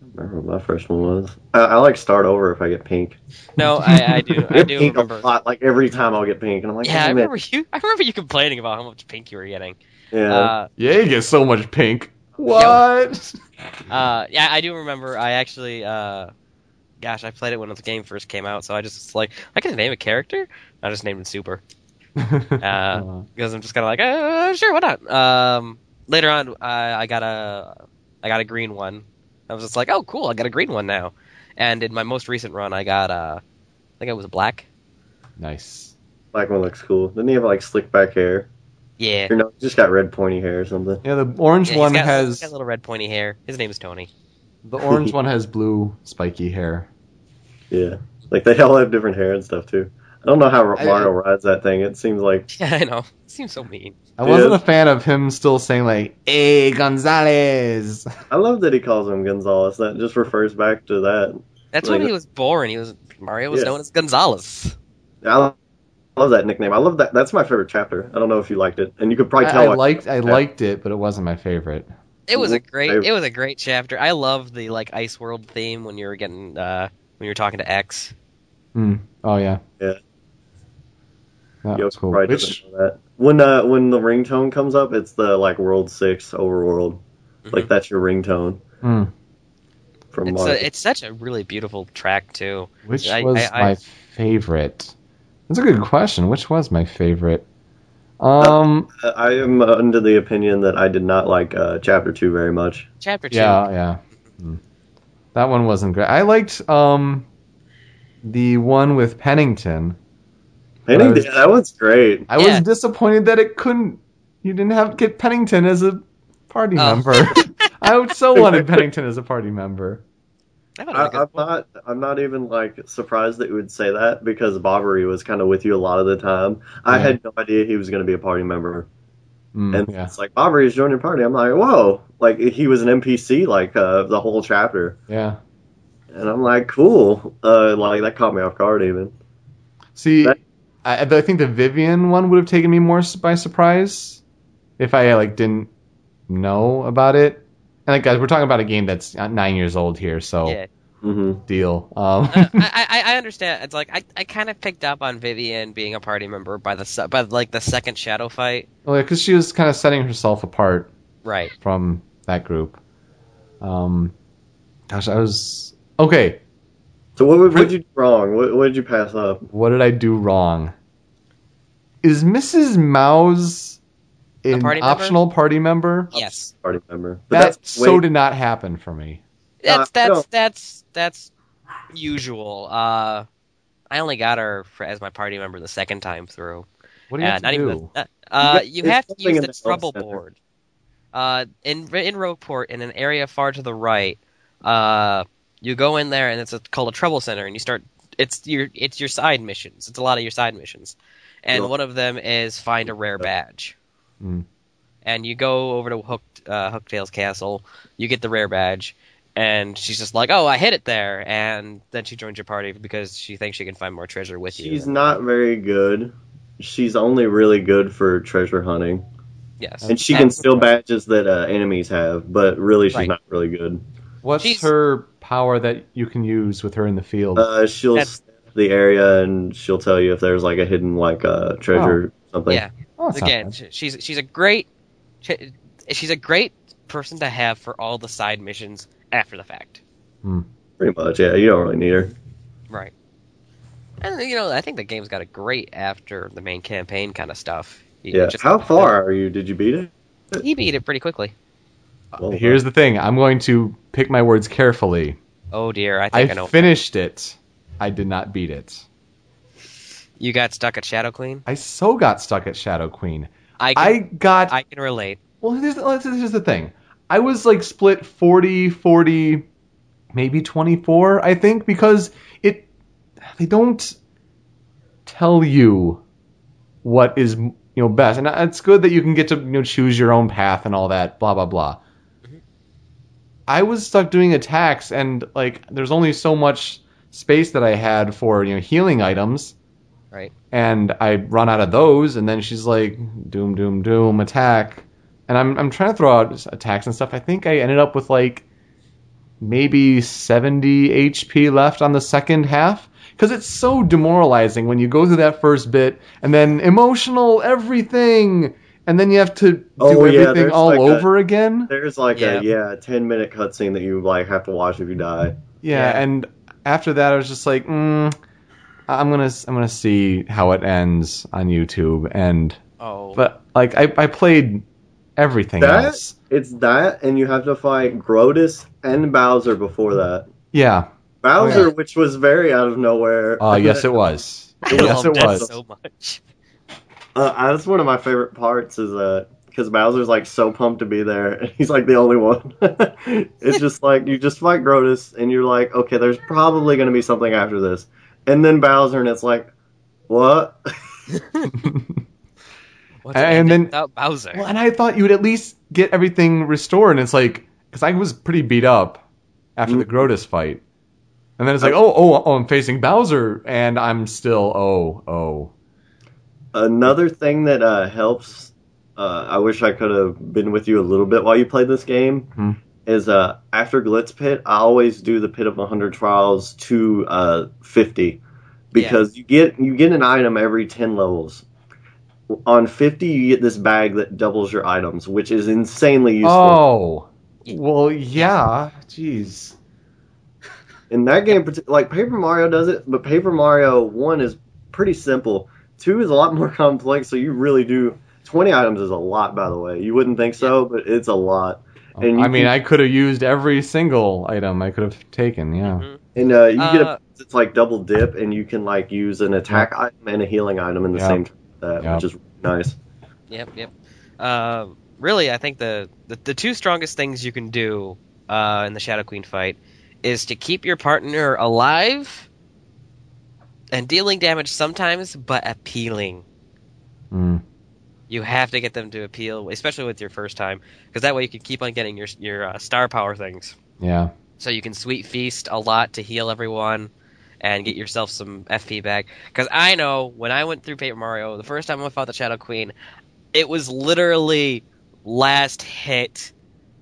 I remember what my first one was. I, I like start over if I get pink. No, I, I do. I get do pink remember. a lot. Like every time I'll get pink, and I'm like, Yeah, I damn it. remember you. I remember you complaining about how much pink you were getting. Yeah. Uh, Yeah, you get so much pink. What? uh, yeah, I do remember. I actually, uh, gosh, I played it when the game first came out, so I just was like, I can name a character. I just named it Super Uh, because I'm just kind of like, uh, sure, why not? Um, later on, I, I got a, I got a green one. I was just like, oh, cool, I got a green one now. And in my most recent run, I got, uh, I think it was black. nice. Black one looks cool. Didn't he have like slick back hair? Yeah. Or no, just got red pointy hair or something. Yeah, the orange Yeah, one got, has he's got little red pointy hair. His name is Tony. the orange one has blue spiky hair. Yeah. Like they all have different hair and stuff too. I don't know how I- Mario rides that thing. It seems like Yeah, I know. It Seems so mean. I wasn't Yeah. a fan of him still saying like, "Hey Gonzalez." I love that he calls him Gonzalez. That just refers back to that. That's Like- when he was born. He was Mario was Yeah. known as Gonzalez. I love that nickname. I love that. That's my favorite chapter. I don't know if you liked it, and you could probably tell. I why- liked I liked it, but it wasn't my favorite. It was a great. It was a great chapter. I love the like ice world theme when you were getting uh when you were talking to X. Hmm. Oh yeah. Yeah. That Yoko cool. probably Which doesn't know that. When uh when the ringtone comes up, it's the like World Six Overworld. Mhm. Like that's your ringtone hmm, from It's a, it's such a really beautiful track too. which I- was I- I- my favorite? That's a good question. Which was my favorite? Um, Uh, I am under the opinion that I did not like uh, Chapter Two very much. Chapter two. yeah, yeah. Mm. That one wasn't great. I liked um the one with Pennington. Penny, I was- that one's great. I Yeah. was disappointed that it couldn't. You didn't have get Pennington as a party Oh. member. I so wanted Pennington as a party member. That I, been a I'm one. not. I'm not even like surprised that you would say that because Bobbery was kind of with you a lot of the time. I Yeah. had no idea he was going to be a party member, Mm, and yeah, it's like Bobbery is joining your party. I'm like, whoa! Like he was an NPC like uh, the whole chapter, yeah. and I'm like, cool. Uh, like that caught me off guard even. See, That- I, I think the Vivian one would have taken me more by surprise if I like didn't know about it. And like guys, we're talking about a game that's uh, nine years old here, so Yeah. hmm deal. Um, Uh, I, I I understand. It's like I, I kind of picked up on Vivian being a party member by the se- by like the second shadow fight. because she was kind of setting herself apart Right. from that group. Um, gosh, I was okay. So what, what did you do wrong? What, what did you pass up? What did I do wrong? Is Mrs. Mouse an party member? optional party member? Yes. Party member. But That that's so way- did not happen for me. That's Uh, I that's don't- that's that's usual. Uh, I only got her for, as my party member the second time through. What do you Uh, have to not do? even. The, uh, get- you there's have to something use in the the trouble center. board. Uh, in in Rogueport, in an area far to the right, uh, you go in there and it's a, called a trouble center, and you start. It's your it's your side missions. It's a lot of your side missions, and Yeah. one of them is find a rare badge. Mm. And you go over to Hook uh, Hooktail's castle. You get the rare badge, and she's just like, "Oh, I hid it there," and then she joins your party because she thinks she can find more treasure with you. She's not very good. She's only really good for treasure hunting, yes, and she can steal badges that uh, enemies have. But really, she's Right. not really good. What's She's- her power that you can use with her in the field? Uh, she'll That's- step the area and she'll tell you if there's like a hidden like uh, treasure or something. Yeah. Oh, that's not again, bad. sh- she's she's a great she- she's a great person to have for all the side missions after the fact. Pretty much. Yeah, you don't really need her. Right. And you know, I think the game's got a great after the main campaign kind of stuff. You Yeah. just- How far are you? Did you beat it? He beat it pretty quickly. Well, Here's the thing. I'm going to pick my words carefully. Oh dear, I I think I, know. finished it. I did not beat it. You got stuck at Shadow Queen. I so got stuck at Shadow Queen. I I got I can relate. Well, here's, here's here's the thing. I was like split 40, 40, maybe 24, I think, because it they don't tell you what is you know best, and uh, it's good that you can get to you know choose your own path and all that, blah blah blah. I was stuck doing attacks, and like there's only so much space that I had for you know healing items Right. and I run out of those, and then she's like, "Doom, doom, doom, attack," and I'm I'm trying to throw out attacks and stuff. I think I ended up with like maybe 70 HP left on the second half because it's so demoralizing when you go through that first bit and then emotional everything, and then you have to do Oh, everything there's all like a- over again. There's like Yeah. a yeah ten minute cutscene that you like have to watch if you die. Yeah, Yeah. and after that, I was just like, mm, I'm gonna I'm gonna see how it ends on YouTube, and Oh. but like I, I played everything That- else. It's that, and you have to fight Grodus and Bowser before that. Yeah. Bowser, yeah. which was very out of nowhere. Uh, yes, it was. I yes, it was. so much. Uh, that's one of my favorite parts is that because Bowser's like so pumped to be there, and he's like the only one. it's just like you just fight Grodus, and you're like, okay, there's probably going to be something after this, and then Bowser, and it's like, what? What's And then- without Bowser? well, and I thought you would at least get everything restored, and it's like because I was pretty beat up after the Mhm. Grodus fight, and then it's like, oh, oh, oh, I'm facing Bowser, and I'm still, oh, oh. Another thing that uh, helps, uh, I wish I could have been with you a little bit while you played this game, Hmm. is uh, after Glitz Pit, I always do the Pit of 100 Trials to uh, 50 because you get you get an item every 10 levels. On 50, you get this bag that doubles your items, which is insanely useful. Oh. Well, yeah. Jeez. In that game, like Paper Mario does it, but Paper Mario 1 is pretty simple. Two is a lot more complex, so you really do. Twenty items is a lot, by the way. You wouldn't think so, but it's a lot. And you I mean, can- I could have used every single item I could have taken. Yeah. Mhm. And uh, you get Uh, a it's like double dip, and you can like use an attack item and a healing item in the Yeah. same That Yeah. which is nice. Yep, yep. Uh, really, I think the, the the two strongest things you can do uh, in the Shadow Queen fight is to keep your partner alive and dealing damage sometimes, but appealing. Mm. You have to get them to appeal, especially with your first time, because that way you can keep on getting your your uh, star power things. Yeah. So you can sweet feast a lot to heal everyone and get yourself some FP back. Because I know when I went through Paper Mario, the first time I fought the Shadow Queen, it was literally last hit,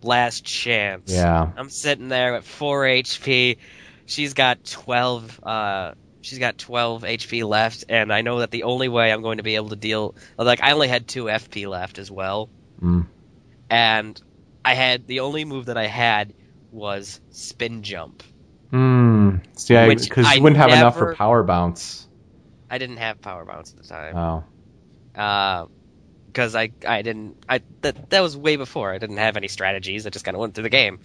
last chance. Yeah. I'm sitting there with four HP. She's got twelve. Uh, she's got twelve HP left, and I know that the only way I'm going to be able to deal, like, I only had two FP left as well, Mm. and I had the only move that I had was spin jump. Mm. See, because you wouldn't have enough for power bounce. I didn't have power bounce at the time. Oh. because I I didn't I that that was way before I didn't have any strategies. I just kind of went through the game.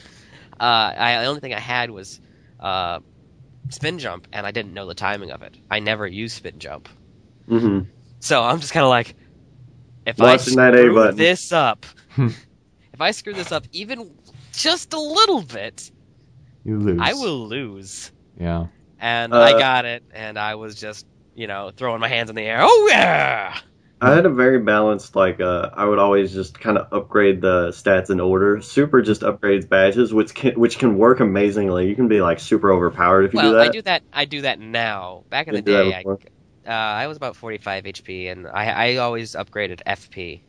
Uh, I the only thing I had was uh, spin jump, and I didn't know the timing of it. I never use spin jump, hmm so I'm just kind of like, if Watching I screw button. this up, if I screw this up even just a little bit, You lose. I will lose. Yeah. And Uh, I got it, and I was just you know throwing my hands in the air. Oh yeah! I had a very balanced like uh, I would always just kind of upgrade the stats in order. Super just upgrades badges, which can which can work amazingly. You can be like super overpowered if you well, do that. I do that. I do that now. Back in the Didn't do that day, I, uh, I was about 45 HP, and I, I always upgraded FP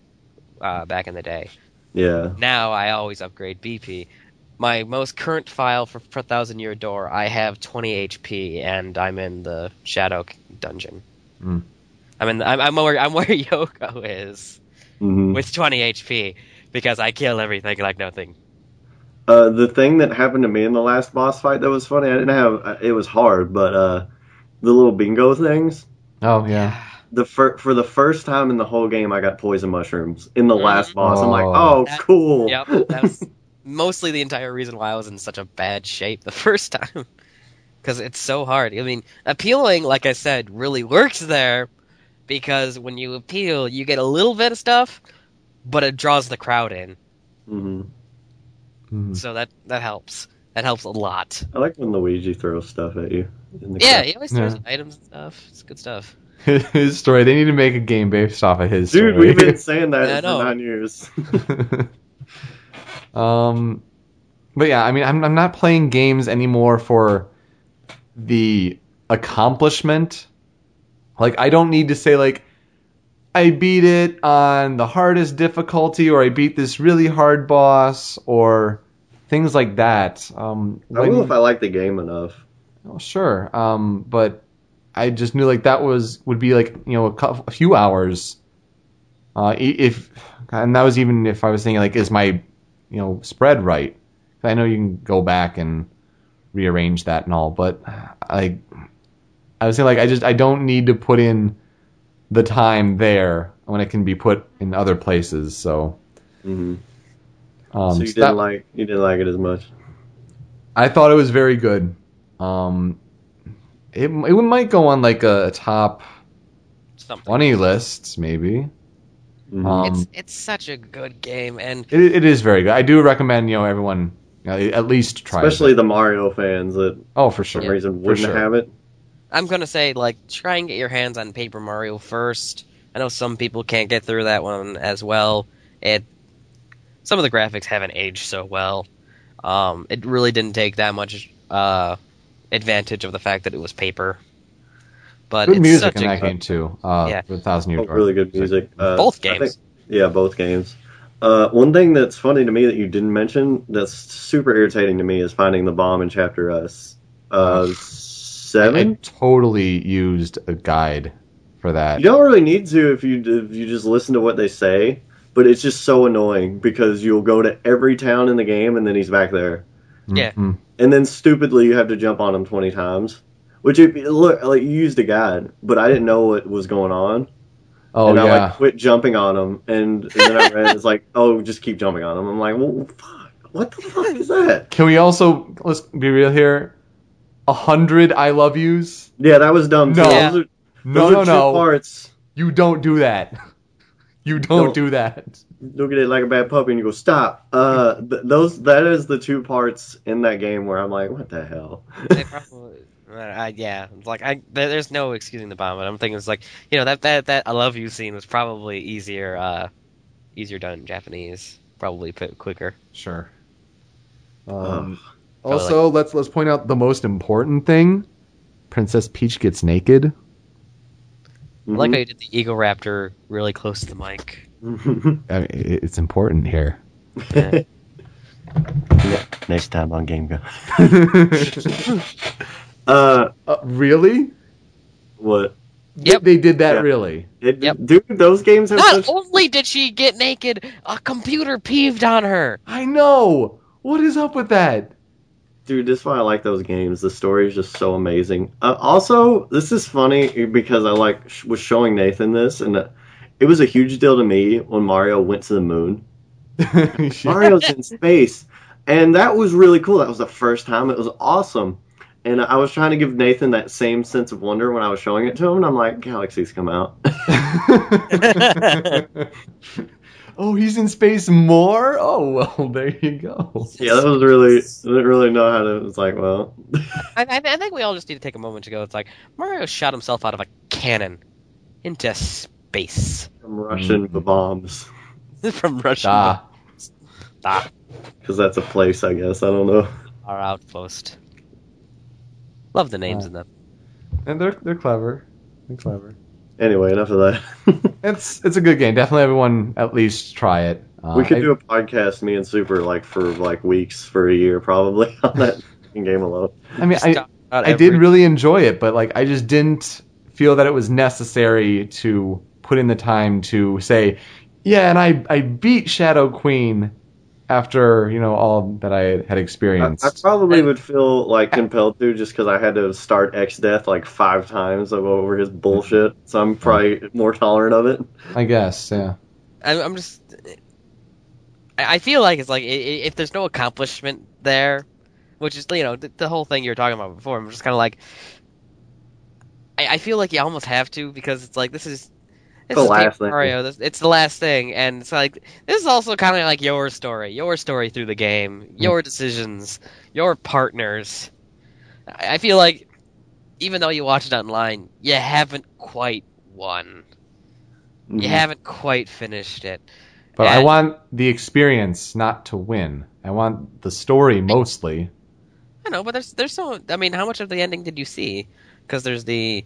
uh, back in the day. Yeah. Now I always upgrade BP. My most current file for, for Thousand Year Door, I have 20 HP, and I'm in the Shadow Dungeon. Mm. I'm in. The, I'm, I'm where I'm where Yoko is hmm with 20 HP because I kill everything like nothing. Uh, the thing that happened to me in the last boss fight that was funny. I didn't have. uh, It was hard, but uh, the little bingo things. Oh yeah. The fir- for the first time in the whole game, I got poison mushrooms in the Mhm. last boss. I'm like, Oh. oh, That- cool. Yep, that's mostly the entire reason why I was in such a bad shape the first time. Because it's so hard. I mean, appealing, like I said, really works there because when you appeal, you get a little bit of stuff, but it draws the crowd in. hmm Mm. So that that helps. That helps a lot. I like when Luigi throws stuff at you. In the Yeah, crowd. he always throws Yeah. items and stuff. It's good stuff. his story. They need to make a game based off of his Dude, story. we've been saying that I for nine years. um, but yeah, I mean, I'm I'm not playing games anymore for the accomplishment. Like, I don't need to say like I beat it on the hardest difficulty, or I beat this really hard boss, or things like that. Um, I will if I like the game enough. Oh, sure. Um, but I just knew like that was would be like you know a, cou- a few hours. Uh, if and that was even if I was thinking like is my you know spread right? I know you can go back and rearrange that and all, but I I was saying like I just I don't need to put in the time there when it can be put in other places. So hmm um, so you so didn't that- like you didn't like it as much. I thought it was very good. Um, it it might go on like a top Something. twenty lists, maybe. Mhm. Um, it's it's such a good game, and It it is very good. I do recommend you know everyone you know, at least try. Especially it. the Mario fans that oh for for sure. some reason for wouldn't sure. have it. I'm gonna say like try and get your hands on Paper Mario first. I know some people can't get through that one as well. It some of the graphics haven't aged so well. Um, it really didn't take that much uh, advantage of the fact that it was paper. But Good it's music such in a that good- game too. Uh, Yeah. with Thousand Year Oh, Door. really good music. Uh, Both games. think- yeah, both games. Uh, one thing that's funny to me that you didn't mention that's super irritating to me is finding the bomb in chapter s- uh, I totally used a guide for that. You don't really need to if you if you just listen to what they say, but it's just so annoying because you'll go to every town in the game and then he's back there, Yeah. Mhm. and then stupidly you have to jump on him twenty times, Which it, it look like you used a guide, but I didn't know what was going on, Oh and I like quit jumping on him, and, and then I read it's like, oh, just keep jumping on him. I'm like, well, fuck, what the fuck is that? Can we also let's be real here? A hundred I love yous? Yeah, that was dumb. No. Yeah. Those are, No, those no, are two no. Parts. You don't do that. You don't No. do that. Look at it like a bad puppy, and you go, stop. Uh, th- those that is the two parts in that game where I'm like, what the hell? They probably, uh, yeah, like I there's no excusing the bomb, but I'm thinking it's like you know that that that I love you scene was probably easier uh easier done in Japanese, probably fit quicker. Sure. Um, also, let's let's point out the most important thing. Princess Peach gets naked. I like Mm-hmm. how you did the Eagle Raptor really close to the mic. I mean, it's important here. Yeah. Next time on Game Go. Uh, Uh, really? what? Yep. They did that Yeah. really. It, Yep. Dude, those games have Not such. only did she get naked, a computer peeved on her. I know. What is up with that? Dude, this is why I like those games. The story is just so amazing. Uh, also, this is funny because I like sh- was showing Nathan this, and uh, it was a huge deal to me when Mario went to the moon. Mario's in space, and that was really cool. That was the first time. It was awesome, and I was trying to give Nathan that same sense of wonder when I was showing it to him. And I'm like, galaxies come out. oh, he's in space more? Oh, well, there you go. yeah, that was really. I didn't really know how to. It's like, well, I, I, I think we all just need to take a moment to go. It's like Mario shot himself out of a cannon into space from Russian Mhm. bombs from Russia. Because that's a place, I guess. I don't know. our outpost. Love the names Ah. in them. and they're they're clever. They're clever. Anyway, enough of that. It's it's a good game. Definitely everyone at least try it. Uh, we could I- do a podcast, me and Super, like for like weeks, for a year, probably on that game alone. I mean, Just I I did really enjoy it, but like I just didn't feel that it was necessary to put in the time to say, yeah, and I I beat Shadow Queen after you know all that I had experienced. I probably would feel like compelled to just because I had to start Exdeath like five times over his bullshit. So I'm probably more tolerant of it. I guess, yeah. I, I'm just. I I feel like it's like i- i- if there's no accomplishment there, which is you know the, the whole thing you were talking about before. I'm just kind of like. I, I feel like you almost have to because it's like this is. This The is last thing. Mario. This, it's the last thing, and it's like this is also kind of like your story, your story through the game, your decisions, your partners. I, I feel like even though you watch it online, you haven't quite won. You Mhm. haven't quite finished it. But I want the experience, not to win. I want the story mostly. I know, but there's there's so I mean, how much of the ending did you see? Because there's the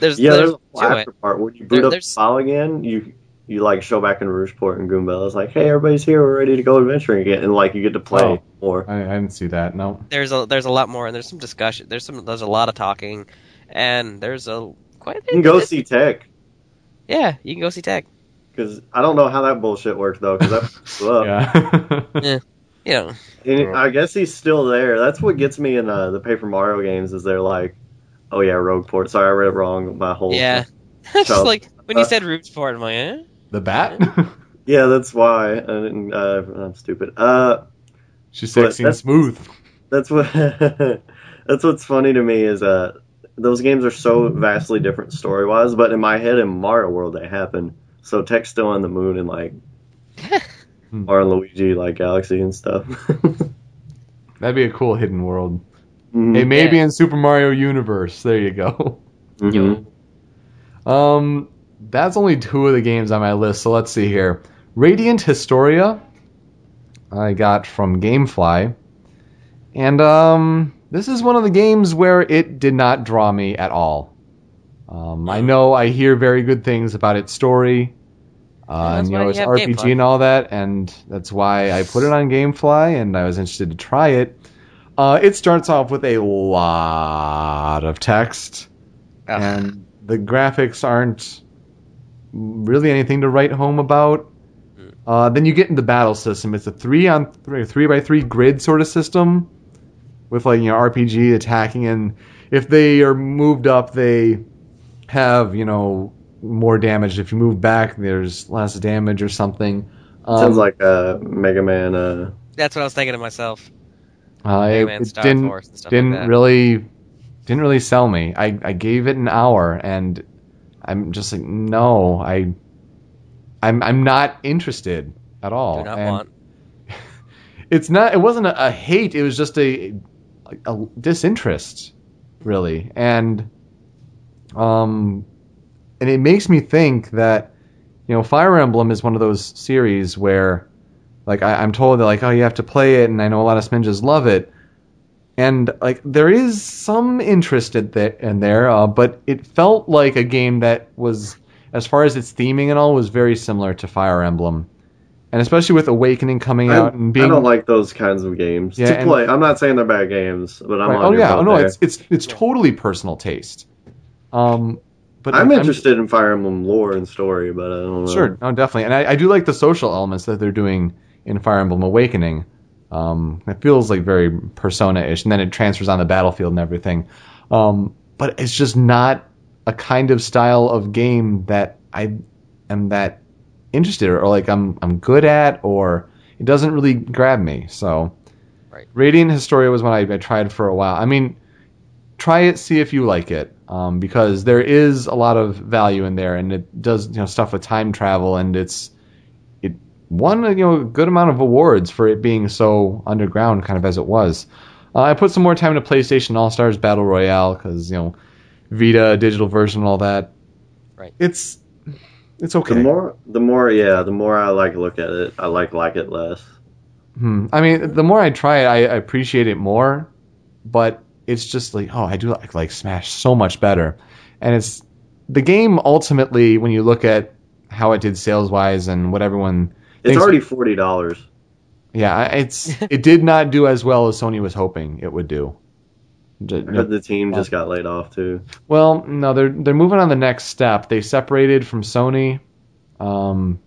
there's Yeah, there's there's a to after it. part where you boot There- up the there's- file again. You you like show back in Rougeport and Goombella. is like, hey, everybody's here. We're ready to go adventuring again, and like you get to play Oh. more. I, I didn't see that. No. There's a there's a lot more, and there's some discussion. There's some there's a lot of talking, and there's a quite. You can go see Tech Yeah, you can go see Tech. because I don't know how that bullshit worked though. Because that blew up. Yeah. You know, And I guess he's still there. That's what gets me in uh, the Paper Mario games. Is they're like, oh yeah, Rogueport. Sorry, I read it wrong. My whole yeah. just So- like when you uh, said Rootsport, I'm like, eh? the bat? Yeah, that's why. I didn't, uh, I'm stupid. Uh, She's But sexy and that's- smooth. that's what. that's what's funny to me is uh, those games are so vastly different story wise. But in my head, in Mario World, they happen. So Tech's still on the moon and like Hmm. Mario and Luigi like Galaxy and stuff. That'd be a cool hidden world. Mhm. Hey, maybe Yeah. in Super Mario Universe. There you go. Mhm. Um, that's only two of the games on my list. So let's see here. Radiant Historia, I got from GameFly, and um, this is one of the games where it did not draw me at all. Um, I know I hear very good things about its story, uh, and you know its have RPG GameFly. and all that, and that's why I put it on GameFly, and I was interested to try it. Uh, it starts off with a lot of text Ugh. and the graphics aren't really anything to write home about. Mm. Uh, then you get into the battle system. It's a three on three, three by three grid sort of system with like you know RPG attacking, and if they are moved up, they have you know more damage. If you move back, there's less damage or something. Um, Sounds like uh, Mega Man. Uh, That's what I was thinking to myself. Uh, it, it didn't Force and stuff didn't like really didn't really sell me. I I gave it an hour and I'm just like no, I I'm I'm not interested at all. Do not And want. It's not. It wasn't a, a hate. It was just a, a disinterest, really, and um, and it makes me think that you know Fire Emblem is one of those series where, like, I, I'm told that like, oh, you have to play it, and I know a lot of Sminjas love it, and like there is some interest in there, in there uh, but it felt like a game that was, as far as its theming and all, was very similar to Fire Emblem. And especially with Awakening coming I, out and being I don't like those kinds of games Yeah, to and- play. I'm not saying they're bad games, but I'm Right. on Oh your yeah, oh no, there. it's it's it's totally personal taste. Um, but I'm interested in Fire Emblem lore and story, but I don't know. Sure, no, definitely, and I, I do like the social elements that they're doing in Fire Emblem Awakening. Um, it feels like very Persona-ish, and then it transfers on the battlefield and everything. Um, but it's just not a kind of style of game that I am that interested or like I'm I'm good at, or it doesn't really grab me. So, Right. Radiant Historia was one I, I tried for a while. I mean, try it, see if you like it, um, because there is a lot of value in there, and it does you know stuff with time travel, and it's it won you know a good amount of awards for it being so underground, kind of as it was. Uh, I put some more time into PlayStation All Stars Battle Royale because you know Vita digital version and all that. Right. It's it's okay. The more, the more, yeah, the more I like look at it, I like like it less. Hmm. I mean, the more I try it, I I appreciate it more, but it's just like, oh, I do like, like Smash so much better. And it's the game ultimately, when you look at how it did sales wise and what everyone, It's already forty dollars. yeah, it's it did not do as well as Sony was hoping it would do. J- I heard the team just got laid off too. Well, no, they're they're moving on the next step. They separated from Sony, um,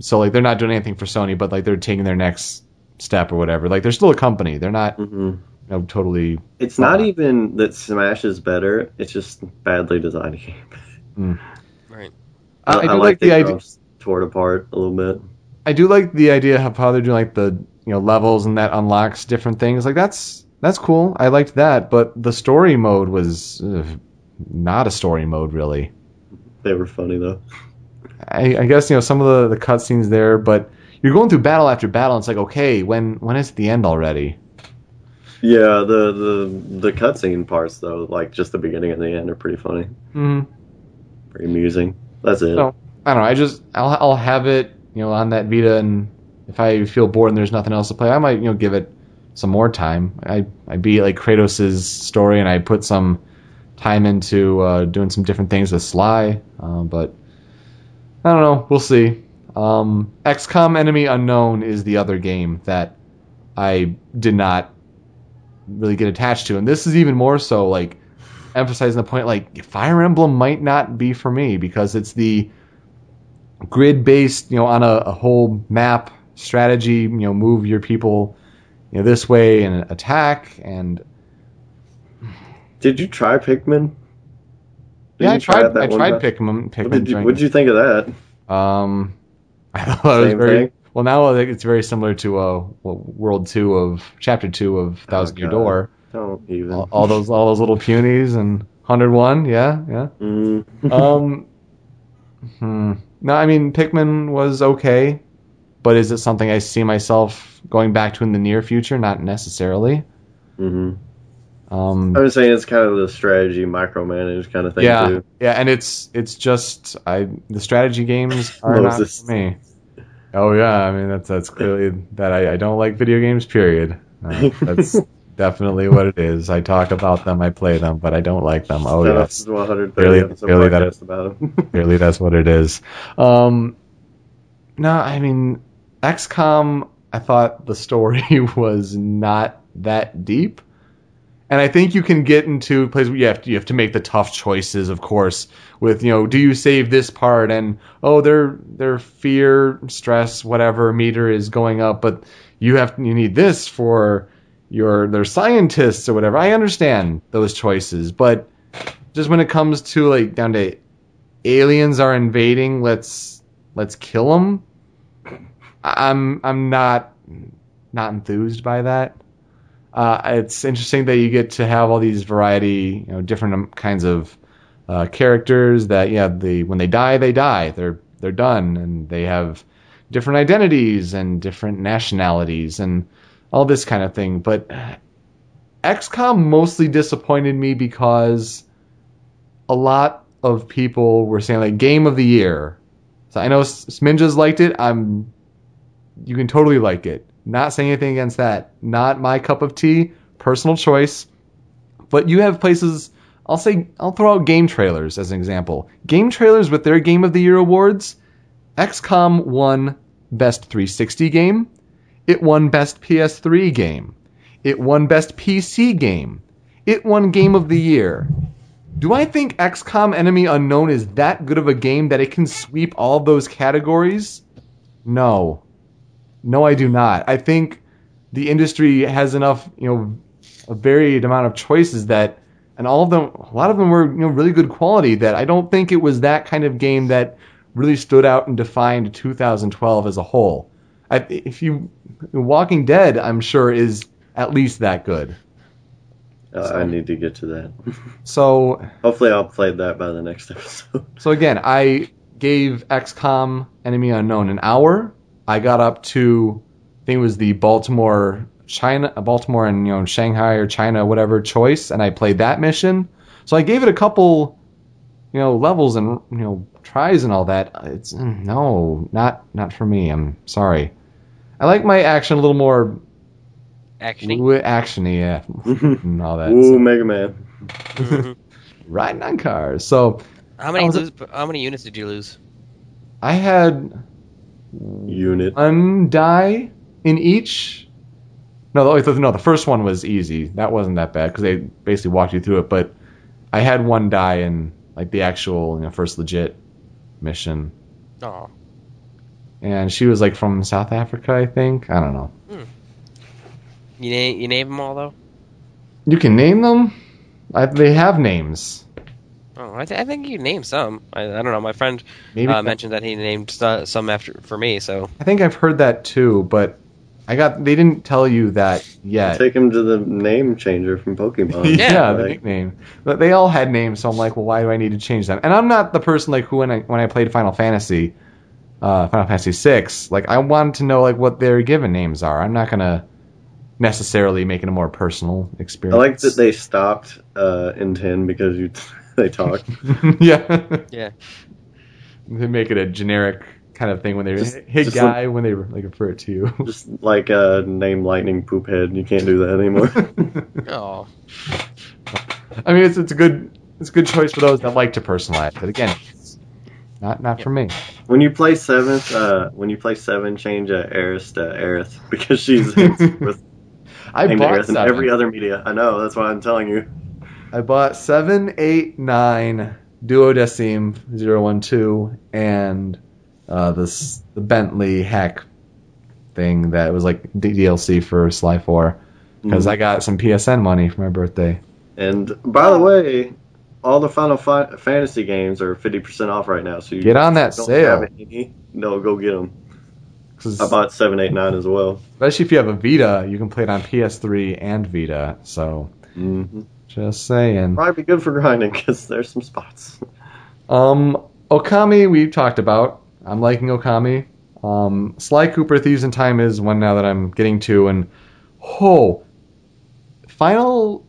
so like they're not doing anything for Sony, but like they're taking their next step or whatever. Like they're still a company. They're not hmm you know, totally It's not Uh, even that Smash is better. It's just badly designed game. Right. I, I do like, the they idea. draw Tore it apart a little bit. I do like the idea of how they're doing like the you know levels and that unlocks different things. Like that's that's cool. I liked that, but the story mode was ugh, not a story mode really. They were funny though. I, I guess you know some of the the cutscenes there, but you're going through battle after battle. And it's like okay, when when is the end already? Yeah, the the the cutscene parts though, like just the beginning and the end, are pretty funny, Hmm. pretty amusing. That's it. No. I don't know. I just I'll I'll have it you know on that Vita, and if I feel bored and there's nothing else to play, I might you know give it some more time. I I beat like Kratos' story, and I put some time into uh, doing some different things with Sly, uh, but I don't know. We'll see. Um, XCOM Enemy Unknown is the other game that I did not really get attached to, and this is even more so like emphasizing the point like Fire Emblem might not be for me because it's the grid based, you know, on a, a whole map strategy, you know, move your people, you know, this way and attack and Did you try Pikmin? Did yeah, I tried I tried time? Pikmin Pikmin What did you What did you think of that? um I thought it was very thing? well now it's very similar to uh world 2 of chapter 2 of Thousand Year Oh, Door. Don't even. All, all those all those little punies and 101, yeah, yeah. Mm. um, hmm. No, I mean Pikmin was okay, but is it something I see myself going back to in the near future? Not necessarily. hmm Um, I was saying it's kind of the strategy micromanage kind of thing yeah, too. yeah, and it's it's just I the strategy games are not for me. Oh yeah, I mean that's that's clearly that I, I don't like video games. Period. Uh, that's definitely what it is. I talk about them, I play them, but I don't like them. Oh So yes. This is 130 Clearly- episode clearly that about them. Clearly, that's what it is. Um, no, I mean, XCOM. I thought the story was not that deep, and I think you can get into places where you have to, you have to make the tough choices, of course. With you know, do you save this part? And oh, their their fear, stress, whatever meter is going up, but you have you need this for you're they're scientists or whatever. I understand those choices, but just when it comes to like down to aliens are invading, let's let's kill them. I'm I'm not not enthused by that. Uh, it's interesting that you get to have all these variety, you know, different um, kinds of uh, characters that yeah, the when they die, they die. They're they're done, and they have different identities and different nationalities and all this kind of thing. But XCOM mostly disappointed me because a lot of people were saying like game of the year. So I know Sminjas liked it. I'm you can totally like it. Not saying anything against that. Not my cup of tea. Personal choice. But you have places I'll say I'll throw out game trailers as an example. Game trailers with their game of the year awards, XCOM won best 360 game. It won best PS3 game. It won best PC game. It won game of the year. Do I think XCOM Enemy Unknown is that good of a game that it can sweep all those categories? No. No, I do not. I think the industry has enough, you know, a varied amount of choices that, and all of them, a lot of them were, you know, really good quality. That I don't think it was that kind of game that really stood out and defined 2012 as a whole. I, if you, Walking Dead, I'm sure is at least that good. Uh, so, I need to get to that. so hopefully, I'll play that by the next episode. So again, I gave XCOM Enemy Unknown an hour. I got up to, I think it was the Baltimore China, Baltimore and you know Shanghai or China, whatever choice, and I played that mission. So I gave it a couple, you know, levels and you know tries and all that. It's no, not not for me. I'm sorry. I like my action a little more actiony. Actiony, yeah, and all that. Ooh, so. Mega Man. Mm-hmm. Riding on cars. So how many lose, how many units did you lose? I had unit one die in each. No, the, no, the first one was easy. That wasn't that bad because they basically walked you through it. But I had one die in like the actual you know, first legit mission. Oh. And she was like from South Africa, I think. I don't know. Hmm. You name you name them all though. You can name them. I, they have names. Oh, I, th- I think you named some. I, I, don't know. My friend Maybe uh, mentioned that he named st- some after for me. So I think I've heard that too, but I got they didn't tell you that yet. Take him to the name changer from Pokemon. yeah, yeah like, the nickname. But they all had names, so I'm like, well, why do I need to change them? And I'm not the person like who when I when I played Final Fantasy, uh, Final Fantasy six, like I wanted to know like what their given names are. I'm not gonna necessarily make it a more personal experience. I like that they stopped uh, in ten because you. they talk. yeah. Yeah. They make it a generic kind of thing when they just, hey just guy like, when they like refer it to you. Just like a uh, name lightning poop head. You can't do that anymore. oh. I mean, it's it's a good it's a good choice for those that like to personalize. But again, not not for me. When you play seventh, uh, when you play seven, change uh, Aerith to Aerith because she's with. I bought Aerith in every other media. I know. That's why I'm telling you. I bought seven, eight, nine, Duodecim 012, and uh, this the Bentley hack thing that was like DLC for Sly 4 because mm. I got some PSN money for my birthday. And by the way, all the Final Fi- Fantasy games are 50% off right now. So you get on that sale. Any, no, go get them. I bought 789 as well. Especially if you have a Vita, you can play it on PS3 and Vita. So mm-hmm. Just saying. Probably be good for grinding because there's some spots. Um, Okami we talked about. I'm liking Okami. Um, Sly Cooper Thieves in Time is one now that I'm getting to, and oh, Final.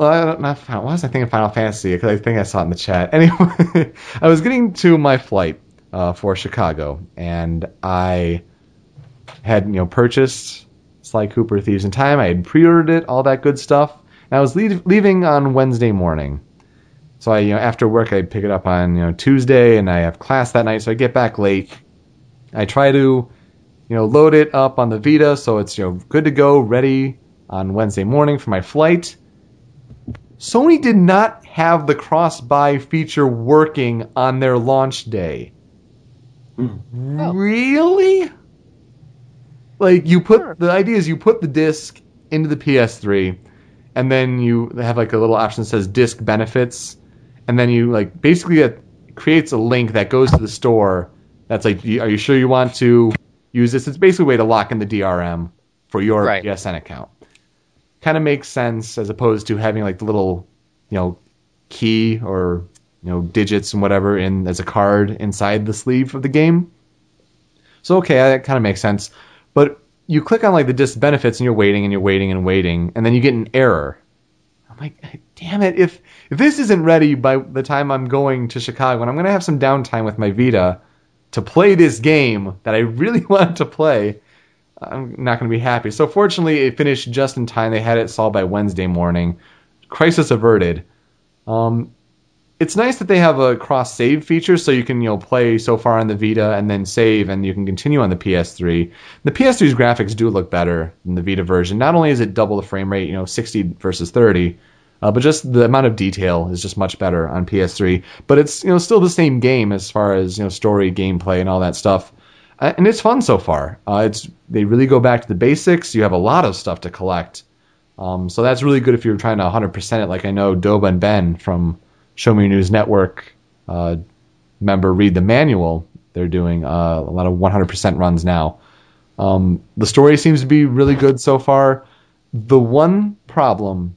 Well, not Final. Was I thinking Final Fantasy? Because I think I saw it in the chat. Anyway, I was getting to my flight uh, for Chicago, and I had you know purchased Sly Cooper Thieves in Time. I had pre-ordered it, all that good stuff. And I was leave, leaving on Wednesday morning. So I, you know, after work, I pick it up on you know Tuesday, and I have class that night, so I get back late. I try to, you know, load it up on the Vita, so it's you know good to go, ready on Wednesday morning for my flight. Sony did not have the cross-buy feature working on their launch day. Mm. Oh. Really? Like you put the idea is you put the disc into the PS3, and then you have like a little option that says disc benefits, and then you like basically it creates a link that goes to the store. That's like, are you sure you want to use this? It's basically a way to lock in the DRM for your Right. PSN account. Kind of makes sense as opposed to having like the little, you know, key or you know digits and whatever in as a card inside the sleeve of the game. So okay, that kind of makes sense. But you click on like the disc benefits and you're waiting and you're waiting and waiting, and then you get an error. I'm like, damn it! If if this isn't ready by the time I'm going to Chicago, and I'm gonna have some downtime with my Vita to play this game that I really want to play, I'm not gonna be happy. So fortunately, it finished just in time. They had it solved by Wednesday morning. Crisis averted. Um, it's nice that they have a cross save feature so you can you know play so far on the Vita and then save and you can continue on the PS3. The PS3's graphics do look better than the Vita version. Not only is it double the frame rate, you know, 60 versus 30, uh, but just the amount of detail is just much better on PS3. But it's you know still the same game as far as you know story, gameplay, and all that stuff. Uh, and it's fun so far. Uh, it's they really go back to the basics. You have a lot of stuff to collect. Um, so that's really good if you're trying to 100% it, like I know Doba and Ben from Show Me News Network uh, member read the manual. They're doing uh, a lot of 100% runs now. Um, the story seems to be really good so far. The one problem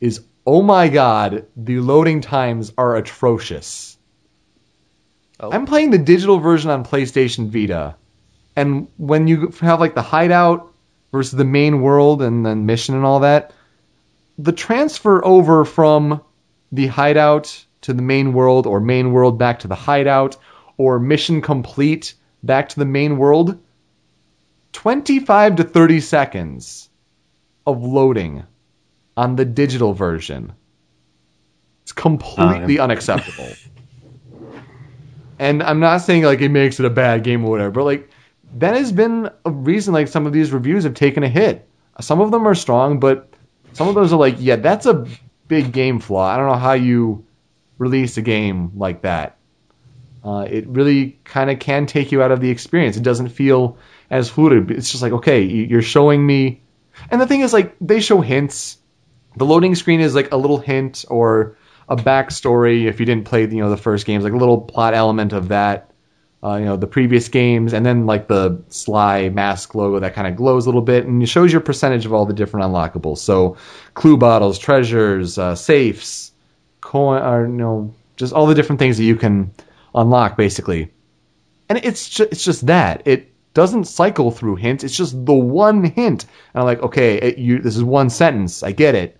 is, oh my god, the loading times are atrocious. Oh. I'm playing the digital version on PlayStation Vita, and when you have like the hideout versus the main world and then mission and all that, the transfer over from the hideout to the main world or main world back to the hideout or mission complete back to the main world 25 to 30 seconds of loading on the digital version. It's completely unacceptable and i'm not saying like it makes it a bad game or whatever but like that has been a reason like some of these reviews have taken a hit some of them are strong but some of those are like yeah that's a big game flaw i don't know how you release a game like that uh, it really kind of can take you out of the experience. It doesn't feel as fluid. It's just like, okay, you- you're showing me. And the thing is, like, they show hints. The loading screen is like a little hint or a backstory if you didn't play, you know, the first games, like a little plot element of that. Uh, you know, the previous games, and then like the Sly mask logo that kind of glows a little bit, and it shows your percentage of all the different unlockables. So, clue bottles, treasures, uh, safes, coin, or you know, just all the different things that you can unlock basically. And it's it's just that. It doesn't cycle through hints. It's just the one hint. And I'm like, okay, it, you, this is one sentence. I get it.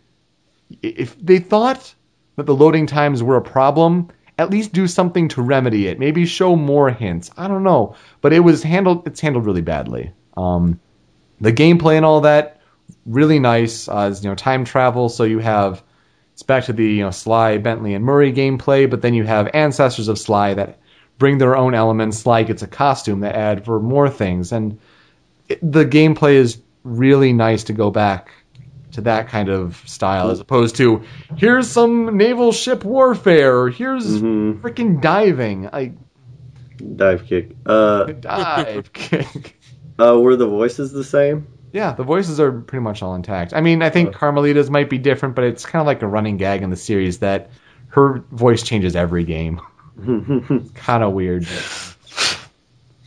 If they thought that the loading times were a problem, at least do something to remedy it. Maybe show more hints. I don't know, but it was handled. It's handled really badly. Um, the gameplay and all that really nice. Uh, is, you know, time travel. So you have it's back to the you know Sly, Bentley, and Murray gameplay, but then you have ancestors of Sly that bring their own elements. Sly gets a costume that add for more things, and it, the gameplay is really nice to go back to that kind of style as opposed to here's some naval ship warfare or here's Mhm. freaking diving. I Dive kick. Uh, dive kick. uh, were the voices the same? Yeah, the voices are pretty much all intact. I mean, I think Uh. Carmelita's might be different, but it's kind of like a running gag in the series that her voice changes every game. kind of weird.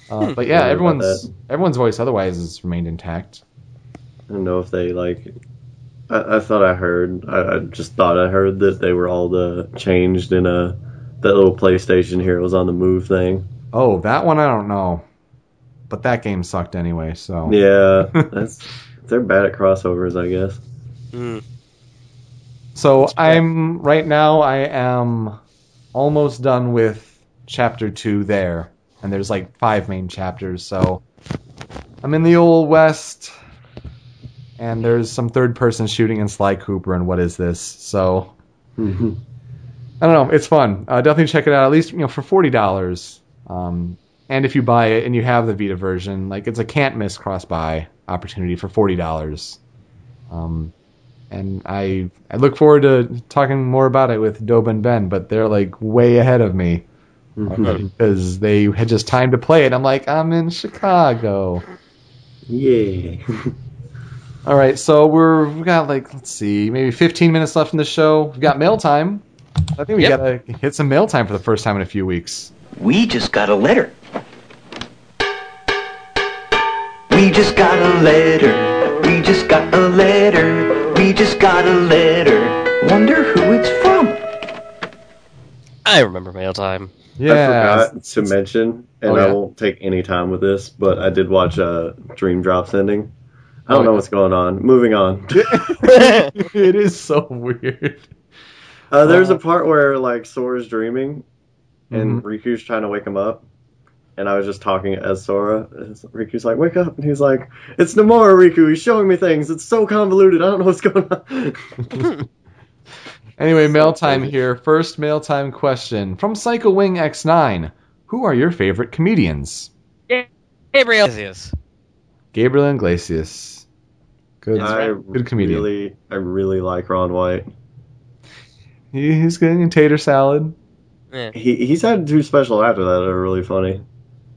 Uh, but yeah, everyone's everyone's voice otherwise has remained intact. I don't know if they like. I, I thought I heard. I, I just thought I heard that they were all the changed in a that little PlayStation Heroes on the Move thing. Oh, that one I don't know, but that game sucked anyway. So Yeah, that's they're bad at crossovers, I guess. Mm. So I'm right now. I am almost done with chapter two there, and there's like five main chapters. So I'm in the old west, and there's some third person shooting in Sly Cooper. And what is this? So Mhm. I don't know. It's fun. Uh, definitely check it out. At least you know for forty dollars. Um, and if you buy it and you have the Vita version, like it's a can't miss cross buy opportunity for forty dollars. Um, and I I look forward to talking more about it with Dob and Ben, but they're like way ahead of me Mhm. because they had just time to play it. I'm like I'm in Chicago. Yeah. All right, so we're we got like let's see, maybe 15 minutes left in the show. We've got mail time. I think we Yep. gotta hit some mail time for the first time in a few weeks. We just got a letter. We just got a letter. We just got a letter. We just got a letter. Wonder who it's from. I remember mail time. Yeah, I forgot to mention, and Oh, I won't take any time with this, but I did watch uh, Dream Drops ending. I Oh, don't know yeah. what's going on. Moving on. it is so weird. Uh, there's Uh, a part where like Sora's dreaming, and Mhm. Riku's trying to wake him up, and I was just talking as Sora. and Riku's like, "Wake up!" and he's like, "It's Nomura Riku. He's showing me things. It's so convoluted. I don't know what's going on." Anyway, mail time here. First mail time question from Psycho Wing X9. Who are your favorite comedians? Gabriel. Iglesias. Gabriel Iglesias. Good, I good comedian. really, I really like Ron White. He, he's getting in Tater Salad. Yeah. He he's had two special after that that are really funny.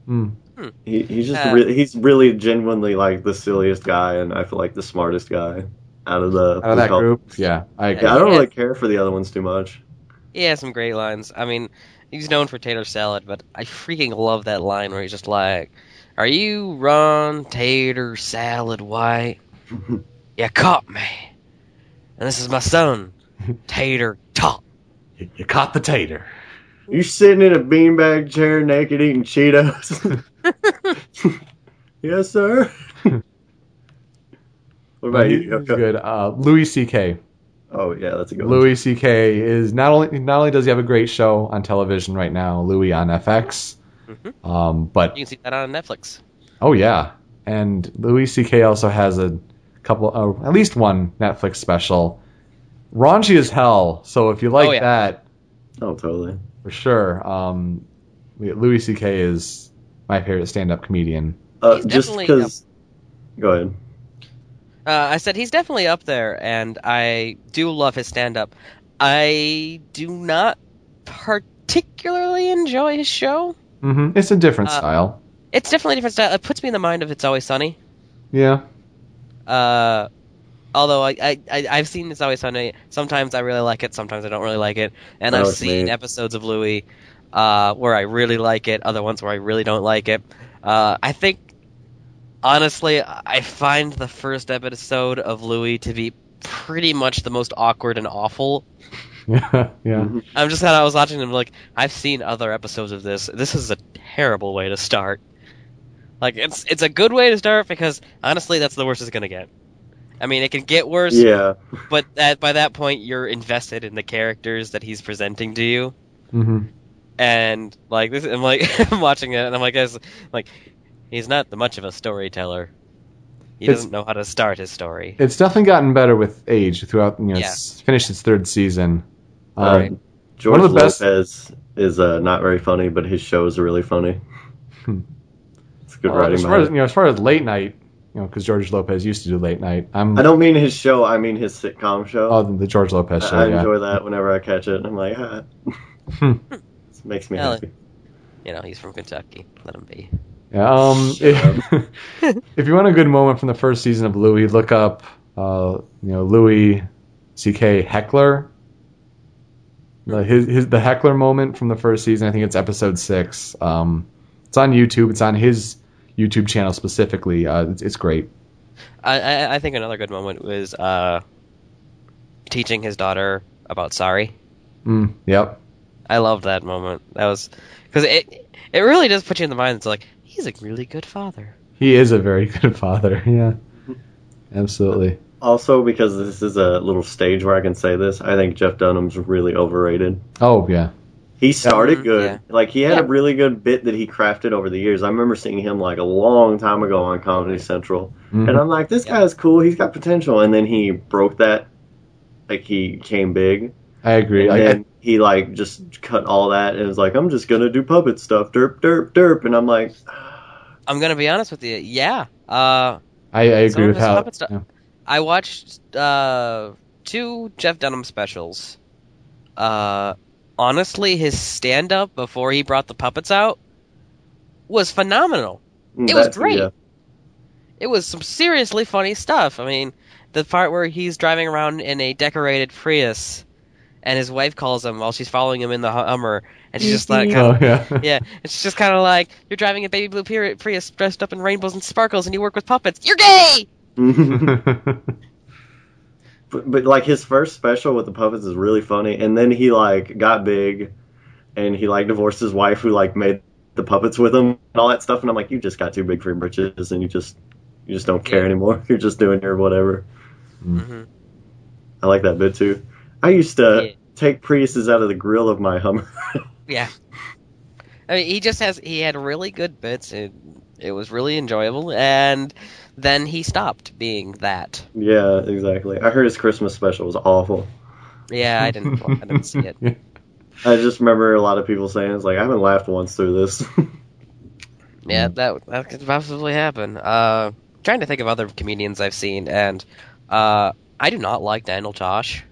Hmm. He he's just Uh, really he's really genuinely like the silliest guy, and I feel like the smartest guy out of the Out of that couple. group, yeah, I agree. Yeah, I don't Yeah. really care for the other ones too much. He has some great lines. I mean, he's known for tater salad, but I freaking love that line where he's just like, "Are you Ron Tater Salad White? You caught me, and this is my son, Tater Tot." You, you caught the tater. You sitting in a beanbag chair naked eating Cheetos? yes, sir. what about He's you? good. Uh, Louis C.K. Oh yeah, that's a good one. Louis C.K. is not only not only does he have a great show on television right now, Louie on FX, Mhm. um, but You can see that on Netflix. Oh yeah, and Louis C.K. also has a couple, uh, at least one Netflix special, raunchy as hell. So if you like Oh, yeah. that, Oh, totally. for sure, um, Louis C.K. is my favorite stand-up comedian. Uh, just because. Go ahead. Uh, I said he's definitely up there, and I do love his stand up. I do not particularly enjoy his show. Mm-hmm. It's a different Uh, style. It's definitely a different style. It puts me in the mind of It's Always Sunny. Yeah. Uh, although I, I, I I've seen It's Always Sunny. Sometimes I really like it. Sometimes I don't really like it. And I know I've seen mean. episodes of Louie uh, where I really like it. Other ones where I really don't like it. Uh, I think honestly, I find the first episode of Louie to be pretty much the most awkward and awful. Yeah. Yeah. I'm just kind of I was watching them like I've seen other episodes of this. This is a terrible way to start. Like it's it's a good way to start because honestly that's the worst it's gonna get. I mean it can get worse, Yeah. but that by that point you're invested in the characters that he's presenting to you. Mm-hmm. And like this, I'm like I'm watching it and I'm like, guys, like he's not much of a storyteller. He It's- doesn't know how to start his story. It's definitely gotten better with age throughout. You know, Yeah. it's finished its third season. Um, Right. George One of the best- Lopez is uh, not very funny, but his shows are really funny. It's good well, writing. as far as you know, as far as late night, you know, because George Lopez used to do late night. I'm. I don't mean his show. I mean his sitcom show. oh the George Lopez show. I, I yeah. enjoy that whenever I catch it. I'm like, ah. Hmm. it makes me Well, happy. You know, he's from Kentucky. Let him be. Yeah, um, if, if you want a good moment from the first season of Louie, look up, uh, you know, Louis C.K. Heckler. The, his, his the Heckler moment from the first season. I think it's episode six. Um, it's on YouTube. It's on his YouTube channel specifically. Uh, it's, it's great. I, I I think another good moment was uh, teaching his daughter about sorry. Mm, yep. I loved that moment. That was because it it really does put you in the mind. It's like he's a really good father. He is a very good father. Yeah. Absolutely. Also, because this is a little stage where I can say this, I think Jeff Dunham's really overrated. Oh yeah. He started good. yeah. Like he had Yeah. a really good bit that he crafted over the years. I remember seeing him like a long time ago on Comedy Central, Mhm. and I'm like, this guy's cool. He's got potential. And then he broke that. Like he came big, I agree. and Like, then he like just cut all that and was like, I'm just gonna do puppet stuff, derp, derp, derp. And I'm like, I'm gonna be honest with you. Yeah. Uh, I, I agree with his how. puppet stuff- yeah. I watched uh, two Jeff Dunham specials. Uh, honestly, his stand up before he brought the puppets out was phenomenal. Mm, it was great. yeah." it was some seriously funny stuff. I mean, the part where he's driving around in a decorated Prius, and his wife calls him while she's following him in the Hummer, and she's just like, Oh yeah. yeah, it's just kind of like you're driving a baby blue Prius dressed up in rainbows and sparkles, and you work with puppets. You're gay. but, but like his first special with the puppets is really funny, and then he like got big, and he like divorced his wife who like made the puppets with him and all that stuff. And I'm like, you just got too big for your britches, and you just you just don't care anymore. You're just doing your whatever. hmm I like that bit too. I used to Yeah. take Priuses out of the grill of my Hummer. Yeah. I mean, he just has he had really good bits. It, it was really enjoyable, and then he stopped being that. yeah, exactly. I heard his Christmas special was awful. Yeah, I didn't I didn't see it. I just remember a lot of people saying it's like I haven't laughed once through this. Yeah, that that could possibly happen. Uh, trying to think of other comedians I've seen, and uh, I do not like Daniel Tosh.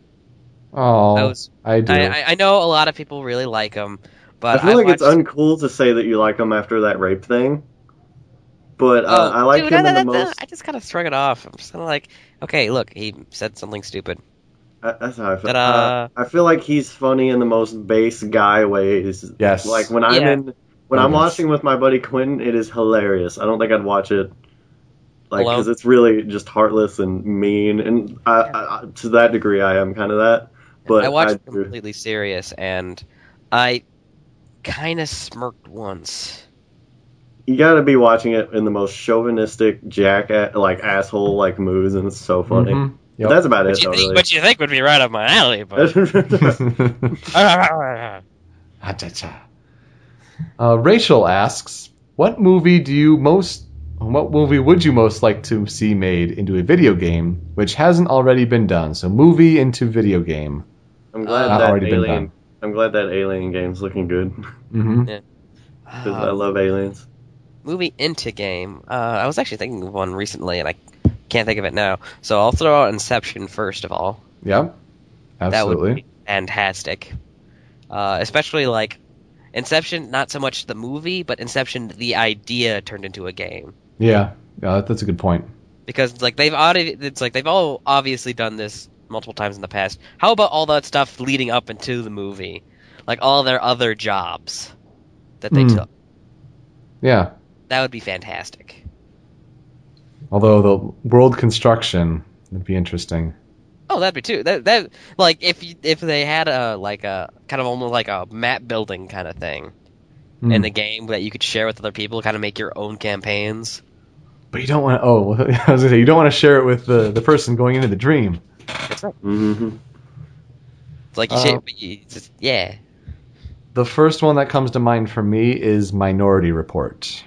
Oh, I was I do. I, I- I know a lot of people really like him, but I feel like it's uncool to say that you like him after that rape thing. But uh, Oh, I like dude, him no, in the no, no, most. I just kind of shrug it off. I'm just kind of like, okay, look, he said something stupid. I, that's how I feel. Uh, I feel like he's funny in the most base guy ways. Yes. Like when I'm Yeah. in, when Oh, I'm yes. watching with my buddy Quinn, it is hilarious. I don't think I'd watch it, like because it's really just heartless and mean. And I, I, I, to that degree, I am kind of that. But I watched I it completely serious, and I kind of smirked once. You got to be watching it in the most chauvinistic jack like asshole like moves, and it's so funny. Mhm. Yep. That's about it, Which you, though. think, Really. which you think would be right up my alley, but Ah-cha-cha. Uh, Rachel asks, "What movie do you most? What movie would you most like to see made into a video game, which hasn't already been done? So, movie into video game. I'm glad Uh, that already been alien. done. I'm glad that alien game's looking good Mm-hmm. because I Uh, love aliens. Movie into game. Uh, I was actually thinking of one recently, and I can't think of it now. So I'll throw out Inception first of all. That absolutely. would be fantastic. Uh, especially like Inception, not so much the movie, but Inception, the idea turned into a game. yeah, yeah, that's a good point. Because like they've already, it's like they've all obviously done this multiple times in the past. How about all that stuff leading up into the movie, like all their other jobs that they Hmm. took? Yeah, That would be fantastic. although the world construction would be interesting. Oh, that'd be too. That that like if you, if they had a like a kind of almost like a map building kind of thing Hmm. in the game that you could share with other people, kind of make your own campaigns. But you don't want. to... Oh, I was gonna say you don't want to share it with the the person going into the dream. hmm It's like you Uh, share, but you, just, yeah. The first one that comes to mind for me is Minority Report.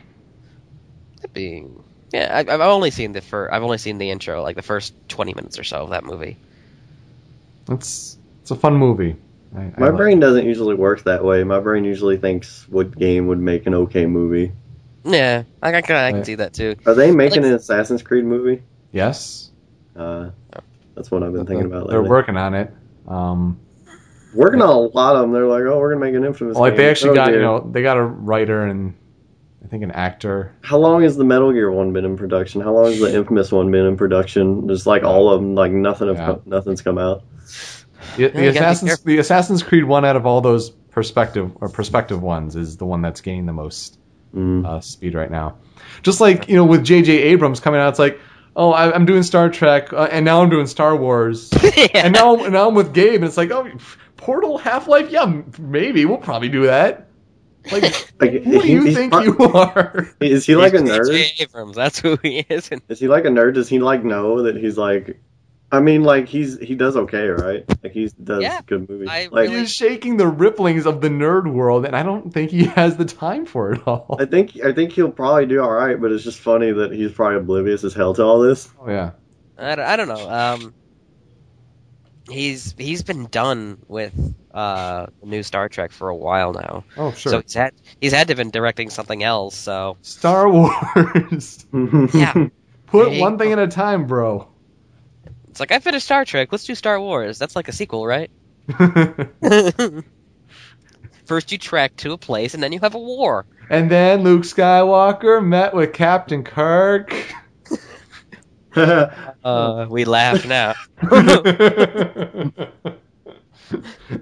That'd yeah. I, I've only seen the fir- I've only seen the intro, like the first twenty minutes or so of that movie. It's it's a fun movie. I, I My like brain doesn't usually work that way. My brain usually thinks what game would make an okay movie. Yeah, I, I, can- I can Right. see that too. Are they making Like- an Assassin's Creed movie? Yes, Uh, that's what I've been thinking about they're working on it. Um, Working on a lot of them. They're like, oh, we're gonna make an infamous. like they actually Oh, got you know they got a writer and I think an actor. How long has the Metal Gear one been in production? How long has the Infamous one been in production? Just like all of them, like nothing, have Yeah. co- nothing's come out. The, the you gotta be Assassin's the Assassin's Creed one out of all those perspective or perspective ones is the one that's gaining the most Mm. uh, speed right now. Just like you know with J.J. Abrams coming out, it's like oh I, I'm doing Star Trek uh, and now I'm doing Star Wars and now now I'm with Gabe and it's like oh Portal Half Life yeah maybe we'll probably do that. Like Like, who do he- you think part- you are? Is he like a nerd? Abrams, that's who he is. Is he like a nerd? Does he like know that he's like? I mean, like he's he does okay, right? Like he does Yeah, good movies. I like really- He's shaking the ripplings of the nerd world, and I don't think he has the time for it all. I think I think he'll probably do all right, but it's just funny that he's probably oblivious as hell to all this. Oh yeah. I, don't- I don't know. Um, he's he's been done with uh new Star Trek for a while now. Oh sure. So he's had he's had to been directing something else. So Star Wars. Yeah. Put Hey. one thing at a time, bro. it's like I finished Star Trek. Let's do Star Wars. That's like a sequel, right? First you trek to a place, and then you have a war. and then Luke Skywalker met with Captain Kirk. Uh, we laugh now. then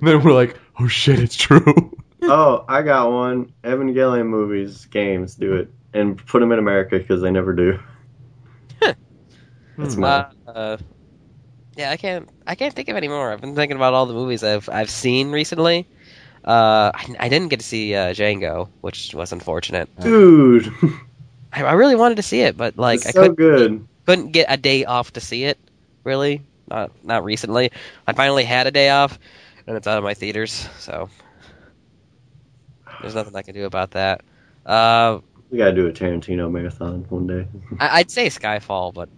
we're like, oh shit, it's true. oh, I got one. Evangelion movies, games, do it. And put them in America because they never do. That's Hmm. my. Uh, uh, yeah, I can't. I can't think of any more. I've been thinking about all the movies I've I've seen recently. Uh, I, I didn't get to see uh, Django, which was unfortunate. Dude, I, I really wanted to see it, but like it's I so couldn't good. Couldn't get a day off to see it. Really, not not recently. I finally had a day off, and it's out of my theaters, so there's nothing I can do about that. Uh, We gotta do a Tarantino marathon one day. I, I'd say Skyfall, but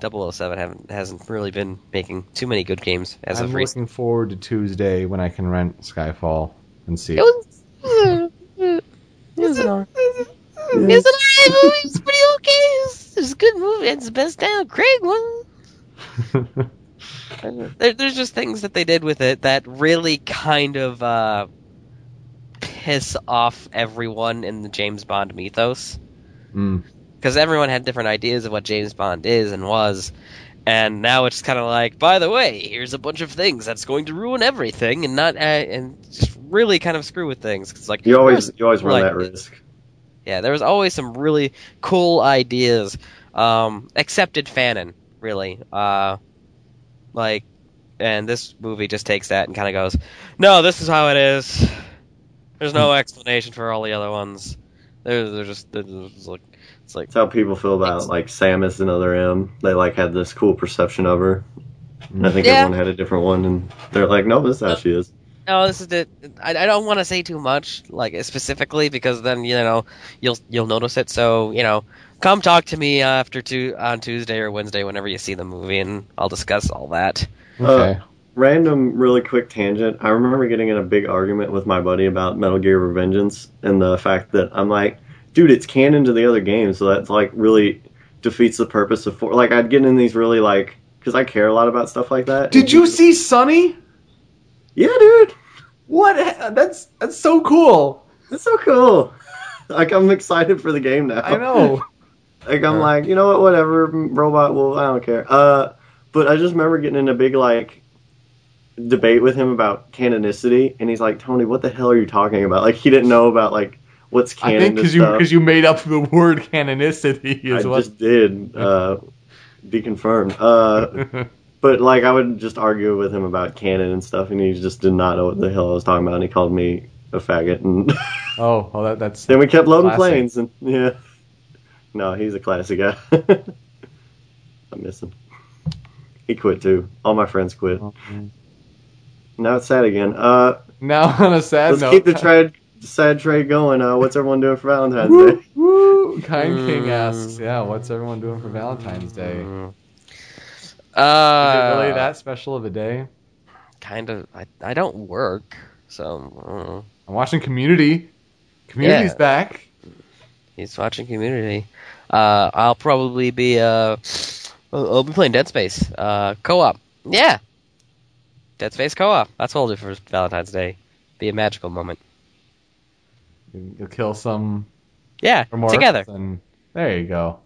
007 haven't hasn't really been making too many good games as I'm of recent. looking forward to Tuesday when I can rent Skyfall and see It it. was. It was an alright. It an alright movie. It's pretty okay. It's, it's a good movie. It's the best Daniel Craig one. There, there's just things that they did with it that really kind of uh, piss off everyone in the James Bond mythos. Mm. Because everyone had different ideas of what James Bond is and was. And now it's kind of like, by the way, here's a bunch of things that's going to ruin everything and not uh, and just really kind of screw with things. 'Cause, like You always you always run like- that risk. Yeah, there was always some really cool ideas, um, accepted fanon, really. Uh, like, and this movie just takes that and kind of goes, no, this is how it is. There's no explanation for all the other ones. They're, they're just, they're just like, it's like, That's how people feel about like Samus and other M. They like had this cool perception of her. I think Yeah. everyone had a different one, and they're like, "No, this is how she is." No, this is the. I, I don't want to say too much, like specifically, because then you know you'll you'll notice it. So you know, come talk to me after two on Tuesday or Wednesday whenever you see the movie, and I'll discuss all that. Uh, okay. Random, really quick tangent. I remember getting in a big argument with my buddy about Metal Gear Revengeance and the fact that I'm like, dude, it's canon to the other games, so that's like really defeats the purpose of four. Like, I'd get in these really like because I care a lot about stuff like that. Did you see Sunny? Yeah, dude, What? That's that's so cool. that's so cool. Like, I'm excited for the game now. I know. Like I'm Yeah. like, you know what, whatever, robot wolf, I don't care. Uh, but I just remember getting in a big like debate with him about canonicity, and he's like, Tony, what the hell are you talking about? Like he didn't know about like what's canon. I think because you because you made up the word canonicity I is what. just did. Uh, be confirmed. Uh, but like I would just argue with him about canon and stuff, and he just did not know what the hell I was talking about, and he called me a faggot, and oh, well, that, that's then we kept loading Classic. planes, and yeah. No, he's a classic guy. I miss him. He quit too. All my friends quit. Now it's sad again. Uh, now on a sad let's note. keep the trade, sad trade going. Uh, what's everyone doing for Valentine's Day? woo. Kind King Mm. asks, yeah, what's everyone doing for Valentine's Day? Mm. Is Uh, it really that special of a day? Kind of. I, I don't work, so I don't know. I'm watching Community. Community's Yeah. back. he's watching Community. Uh, I'll probably be uh, I'll be playing Dead Space uh, co-op. Yeah, Dead Space co-op. That's what I'll do for Valentine's Day. Be a magical moment. You'll kill some Yeah, together. And there you go.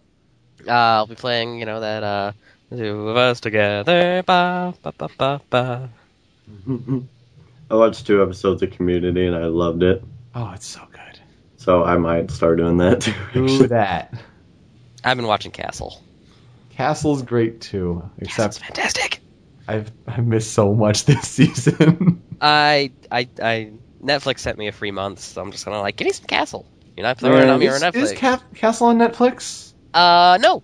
Uh, I'll be playing, you know, that uh, two of us together. Ba ba ba ba ba. I watched two episodes of Community and I loved it. Oh, it's so good. So I might start doing that too. Do that. I've been watching Castle. Castle's great too, Castle's except fantastic. I've I missed so much this season. I, I, I, Netflix sent me a free month, so I'm just gonna like, give me some Castle. You're not throwing it on me or Netflix. is Ca- Castle on Netflix? uh, no.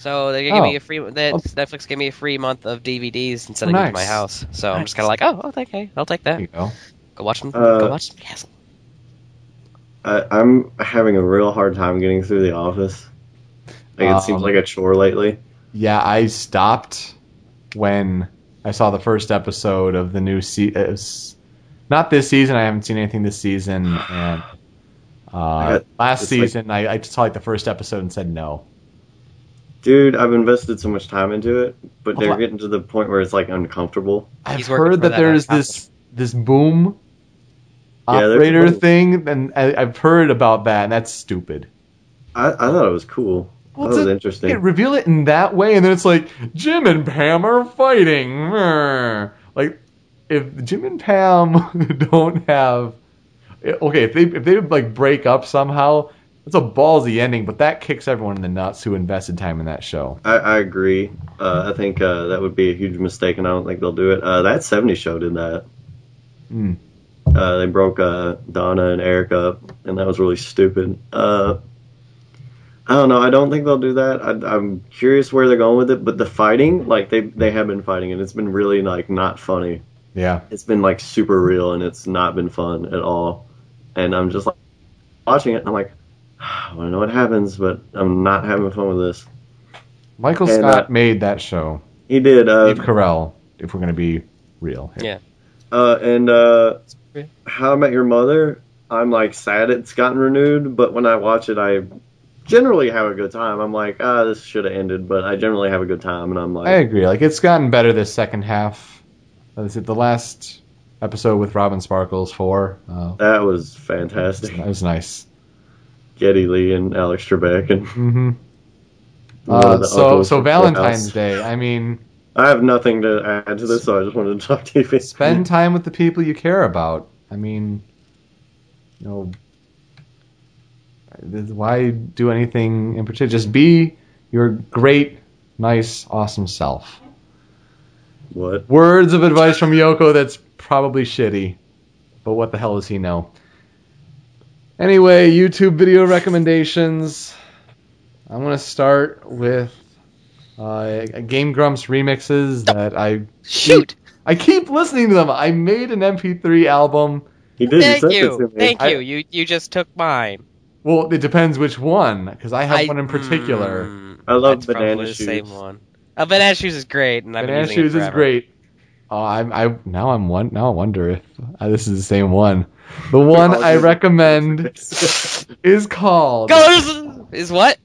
So they gave Oh. me a free. That Oh. Netflix gave me a free month of DVDs and Oh, sending them to my house. So I'm just kind of like, oh, okay, I'll take There that. you go. Go watch them. Uh, go watch some Castle. I, I'm having a real hard time getting through The Office. Like it seems Um, like a chore lately. Yeah, I stopped when I saw the first episode of the new season. Not this season. I haven't seen anything this season. And uh, got- last it's like- season, I, I saw like the first episode and said no. Dude, I've invested so much time into it, but they're what? getting to the point where it's like uncomfortable. I've He's working heard for that that there's on this this boom Yeah, there's operator a boom. thing, and I, I've heard about that, and that's stupid. I, I thought it was cool. Well, that was it's a- interesting. Yeah, reveal it in that way, and then it's like Jim and Pam are fighting. Meh. Like if Jim and Pam don't have okay, if they if they like break up somehow, it's a ballsy ending, but that kicks everyone in the nuts who invested time in that show. I, I agree. Uh, I think uh, that would be a huge mistake, and I don't think they'll do it. Uh, that 70s show did that. Mm. Uh, they broke uh, Donna and Eric up, and that was really stupid. Uh, I don't know. I don't think they'll do that. I, I'm curious where they're going with it, but the fighting, like they they have been fighting, and it's been really like not funny. Yeah. It's been like super real, and it's not been fun at all. And I'm just like watching it, and I'm like, I want to know what happens, but I'm not having fun with this. Michael And, Scott uh, made that show. He did. Uh, Steve Carell, if we're gonna be real. here. Yeah. Uh, and uh, How I Met Your Mother, I'm like sad it's gotten renewed, but when I watch it, I generally have a good time. I'm like, ah, this should have ended, but I generally have a good time, and I'm like, I agree. Like it's gotten better this second half. Is it the last episode with Robin Sparkles four? Uh, that was fantastic. that was nice. Geddy Lee and Alex Trebek, and hmm Uh, so so Valentine's Day. I mean, I have nothing to add to this, so I just wanted to talk to you. spend time with the people you care about. I mean, you know, why do anything in particular? Just be your great, nice, awesome self. What? Words of advice from Yoko that's probably shitty, but what the hell does he know? Anyway, YouTube video recommendations. I'm gonna start with uh, Game Grumps remixes that I Shoot! I keep listening to them. I made an MP3 album. He did. he Thank sent it to you. me. Thank I- you. You you just took mine. Well, it depends which one, because I have I- one in particular. Mm, I love that's banana probably the shoes. same one. Uh, banana shoes is great, and I've been Banana using Shoes is great. Oh, I'm I now I'm one now I wonder if uh, this is the same one. The one I recommend is called Colors is what?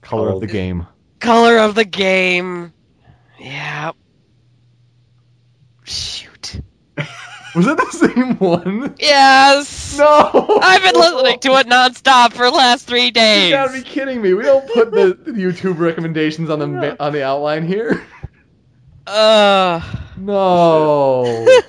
Color of the Game. Color of the game. Yeah. Shoot. Was it the same one? Yes. No. I've been listening to it nonstop for the last three days. You days. gotta be kidding me. We don't put the, the YouTube recommendations on the on the outline here. Uh, No.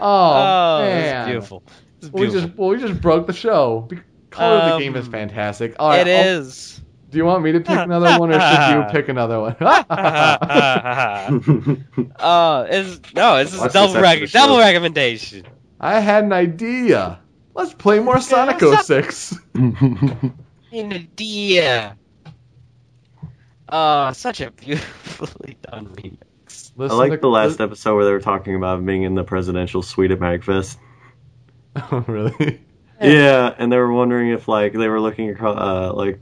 Oh, oh, man. it's beautiful. It's We beautiful. just well, we just broke the show. Be- Color of the Um, Game is fantastic. All right, It I'll- is. Do you want me to pick another one, or should you pick another one? uh, it's, no, it's just a double, rec- double recommendation. I had an idea. Let's play more Sonic 06. An idea. Oh, such a beautifully done remix. I Listen like to- the last episode where they were talking about being in the presidential suite at MagFest. Oh, really? Yeah, and they were wondering if like they were looking across, uh, like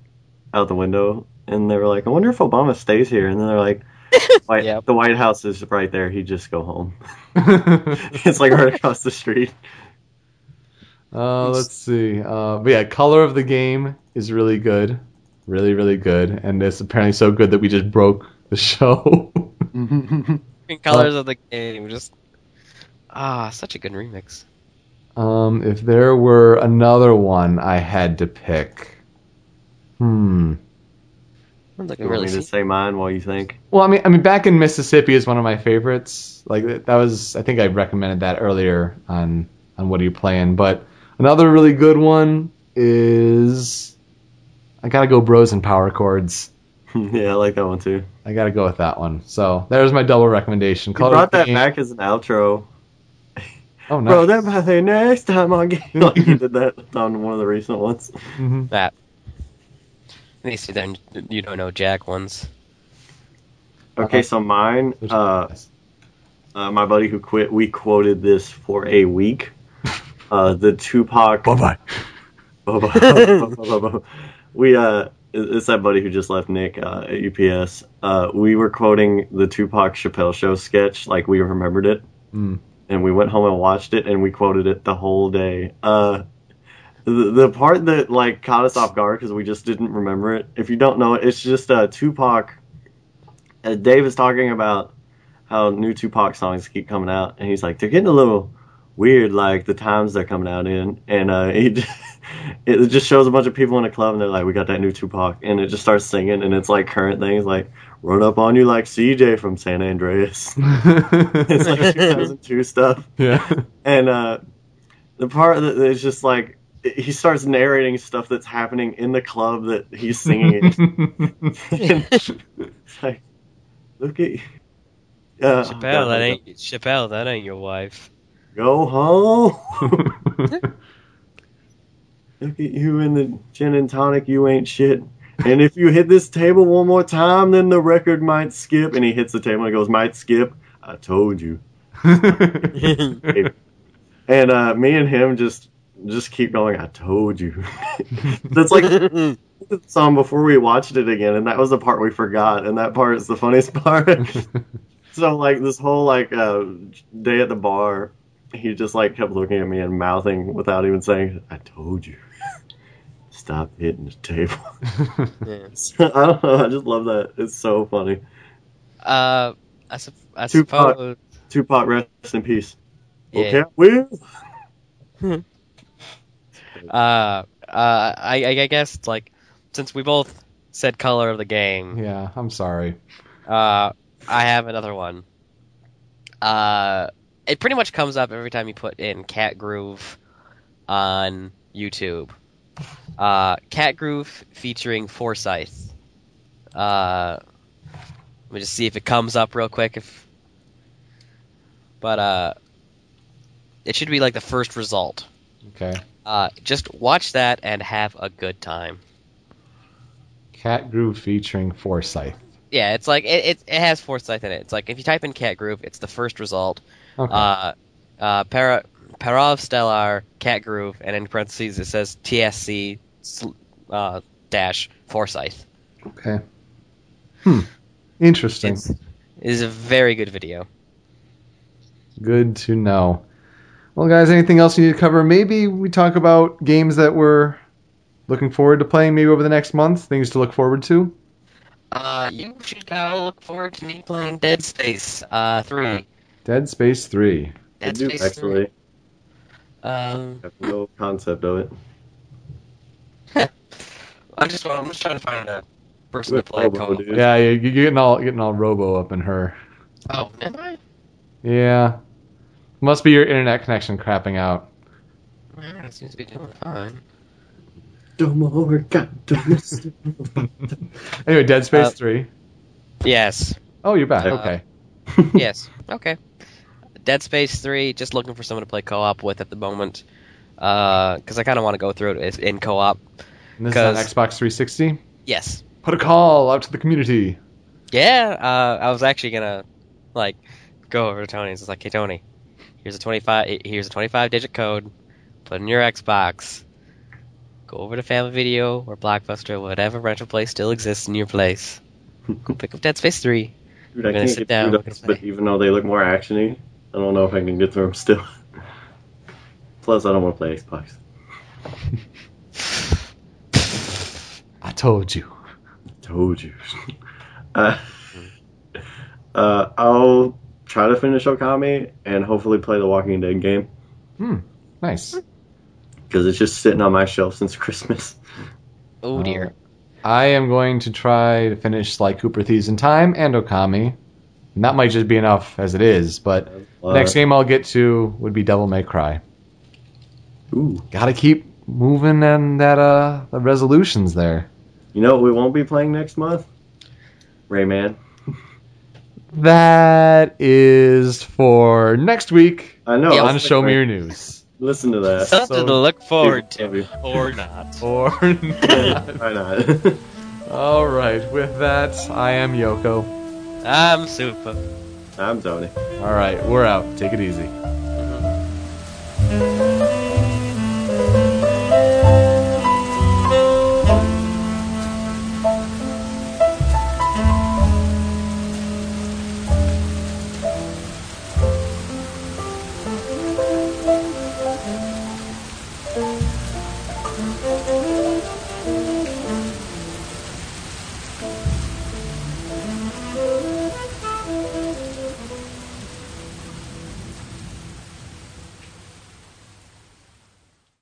out the window, and they were like, "I wonder if Obama stays here." And then they're like, White, Yep. "The White House is right there. He just go home. it's like right across the street." Uh, let's see. Uh, but yeah, color of the game is really good, really, really good, and it's apparently so good that we just broke the show. Different colors of the game, just ah, such a good remix. um, if there were another one I had to pick, hmm. I don't think You I want really me to see. say mine while you think? Well, I mean, I mean, back in Mississippi is one of my favorites. Like that was, I think I recommended that earlier on on what are you playing. But another really good one is I gotta go Bros and Power Chords. yeah, I like that one too. I gotta go with that one. So there's my double recommendation. You Color brought that Game- back as an outro. Oh, nice. Bro, that by the next time I get like you did that on one of the recent ones. Mhm. That. At least then you don't know Jack ones. Okay, so mine, Which- uh, uh, my buddy who quit, we quoted this for a week. Uh, the Tupac. Bye-bye. Bye-bye. we uh, it's that buddy who just left Nick uh, at UPS. Uh, we were quoting the Tupac Chappelle Show sketch like we remembered it, Mm. and we went home and watched it, and we quoted it the whole day. Uh, the, the part that like caught us off guard because we just didn't remember it. If you don't know it, it's just uh, Tupac. Uh, Dave is talking about how new Tupac songs keep coming out, and he's like, they're getting a little weird, like the times they're coming out in, and uh, he, it just shows a bunch of people in a club, and they're like, "We got that new Tupac," and it just starts singing, and it's like current things, like "Run up on you like CJ from San Andreas." it's like 2002 stuff, yeah. and uh, the part that is just like he starts narrating stuff that's happening in the club that he's singing. it's like, look at. You. Uh, Chappelle, that ain't Chappelle. That ain't your wife. Go home. Look at you in the gin and tonic. You ain't shit. And if you hit this table one more time, then the record might skip. And he hits the table and goes, "Might skip." I told you. And uh, me and him just just keep going. I told you. That's like the song before we watched it again, and that was the part we forgot. And that part is the funniest part. so like this whole like uh, day at the bar, he just like kept looking at me and mouthing without even saying, "I told you." Stop hitting the table. Yeah. I don't know. I just love that. It's so funny. Uh, I, sup- I Tupac. suppose. Tupac, rest in peace. Yeah. Okay, Will. Uh, uh, I, I I guess like since we both said color of the game, yeah, I'm sorry. uh, I have another one. Uh, it pretty much comes up every time you put in Cat Groove on YouTube. Uh, Cat Groove featuring Forsyth. Uh, let me just see if it comes up real quick. If, but uh, it should be like the first result. Okay. Uh, just watch that and have a good time. Cat Groove featuring Forsyth. Yeah, it's like it, it, it has Forsyth in it. It's like if you type in Cat Groove, it's the first result. Okay. Uh, uh, para, Parov Stelar Cat Groove, and in parentheses it says TSC uh, dash Forsyth. okay. Hmm. Interesting. It's, it is a very good video. Good to know. Well, guys, anything else you need to cover? Maybe we talk about games that we're looking forward to playing maybe over the next month, things to look forward to. Uh, you should go look forward to me playing Dead Space uh, 3. Dead Space 3. I Dead do Space actually 3. Um, have no concept of it. I'm just I'm just trying to find a person to play Robo, co-op. Yeah, you- you're getting all getting all robo up in her. Oh, am I? Yeah. Must be your internet connection crapping out. Well, it seems to be doing fine. Don't got to Anyway, Dead Space Uh, 3. Yes. Oh, you're back. Uh, Okay. yes. Okay. Dead Space 3, just looking for someone to play co-op with at the moment. Because I kind of want to go through it in co-op. And this is on Xbox 360. Yes. Put a call out to the community. Yeah, uh, I was actually gonna like go over to Tony's. It's like, hey Tony, here's a twenty five. Here's a twenty five digit code. Put it in your Xbox. Go over to Family Video or Blockbuster, or whatever rental place still exists in your place. Go pick up Dead Space Three. Dude, I can't sit get down, those, but even though they look more actiony, I don't know if I can get through them still. Plus, I don't want to play Xbox. I told you. Told you. uh, uh, I'll try to finish Okami and hopefully play the Walking Dead game Hmm. Nice. because it's just sitting on my shelf since Christmas. Oh dear. I am going to try to finish Sly Cooper Thieves in Time and Okami. And that might just be enough as it is, but Uh, next game I'll get to would be Devil May Cry. Ooh. Gotta keep moving and that uh the resolutions there. You know what we won't be playing next month? Rayman. That is for next week I know. Yeah, I on Show Me Your News. Listen to that. Something so- to look forward to, you. or not. Or not. Why not? All right, with that, I am Yoko. I'm Super. I'm Tony. All right, we're out. Take it easy. Mm-hmm.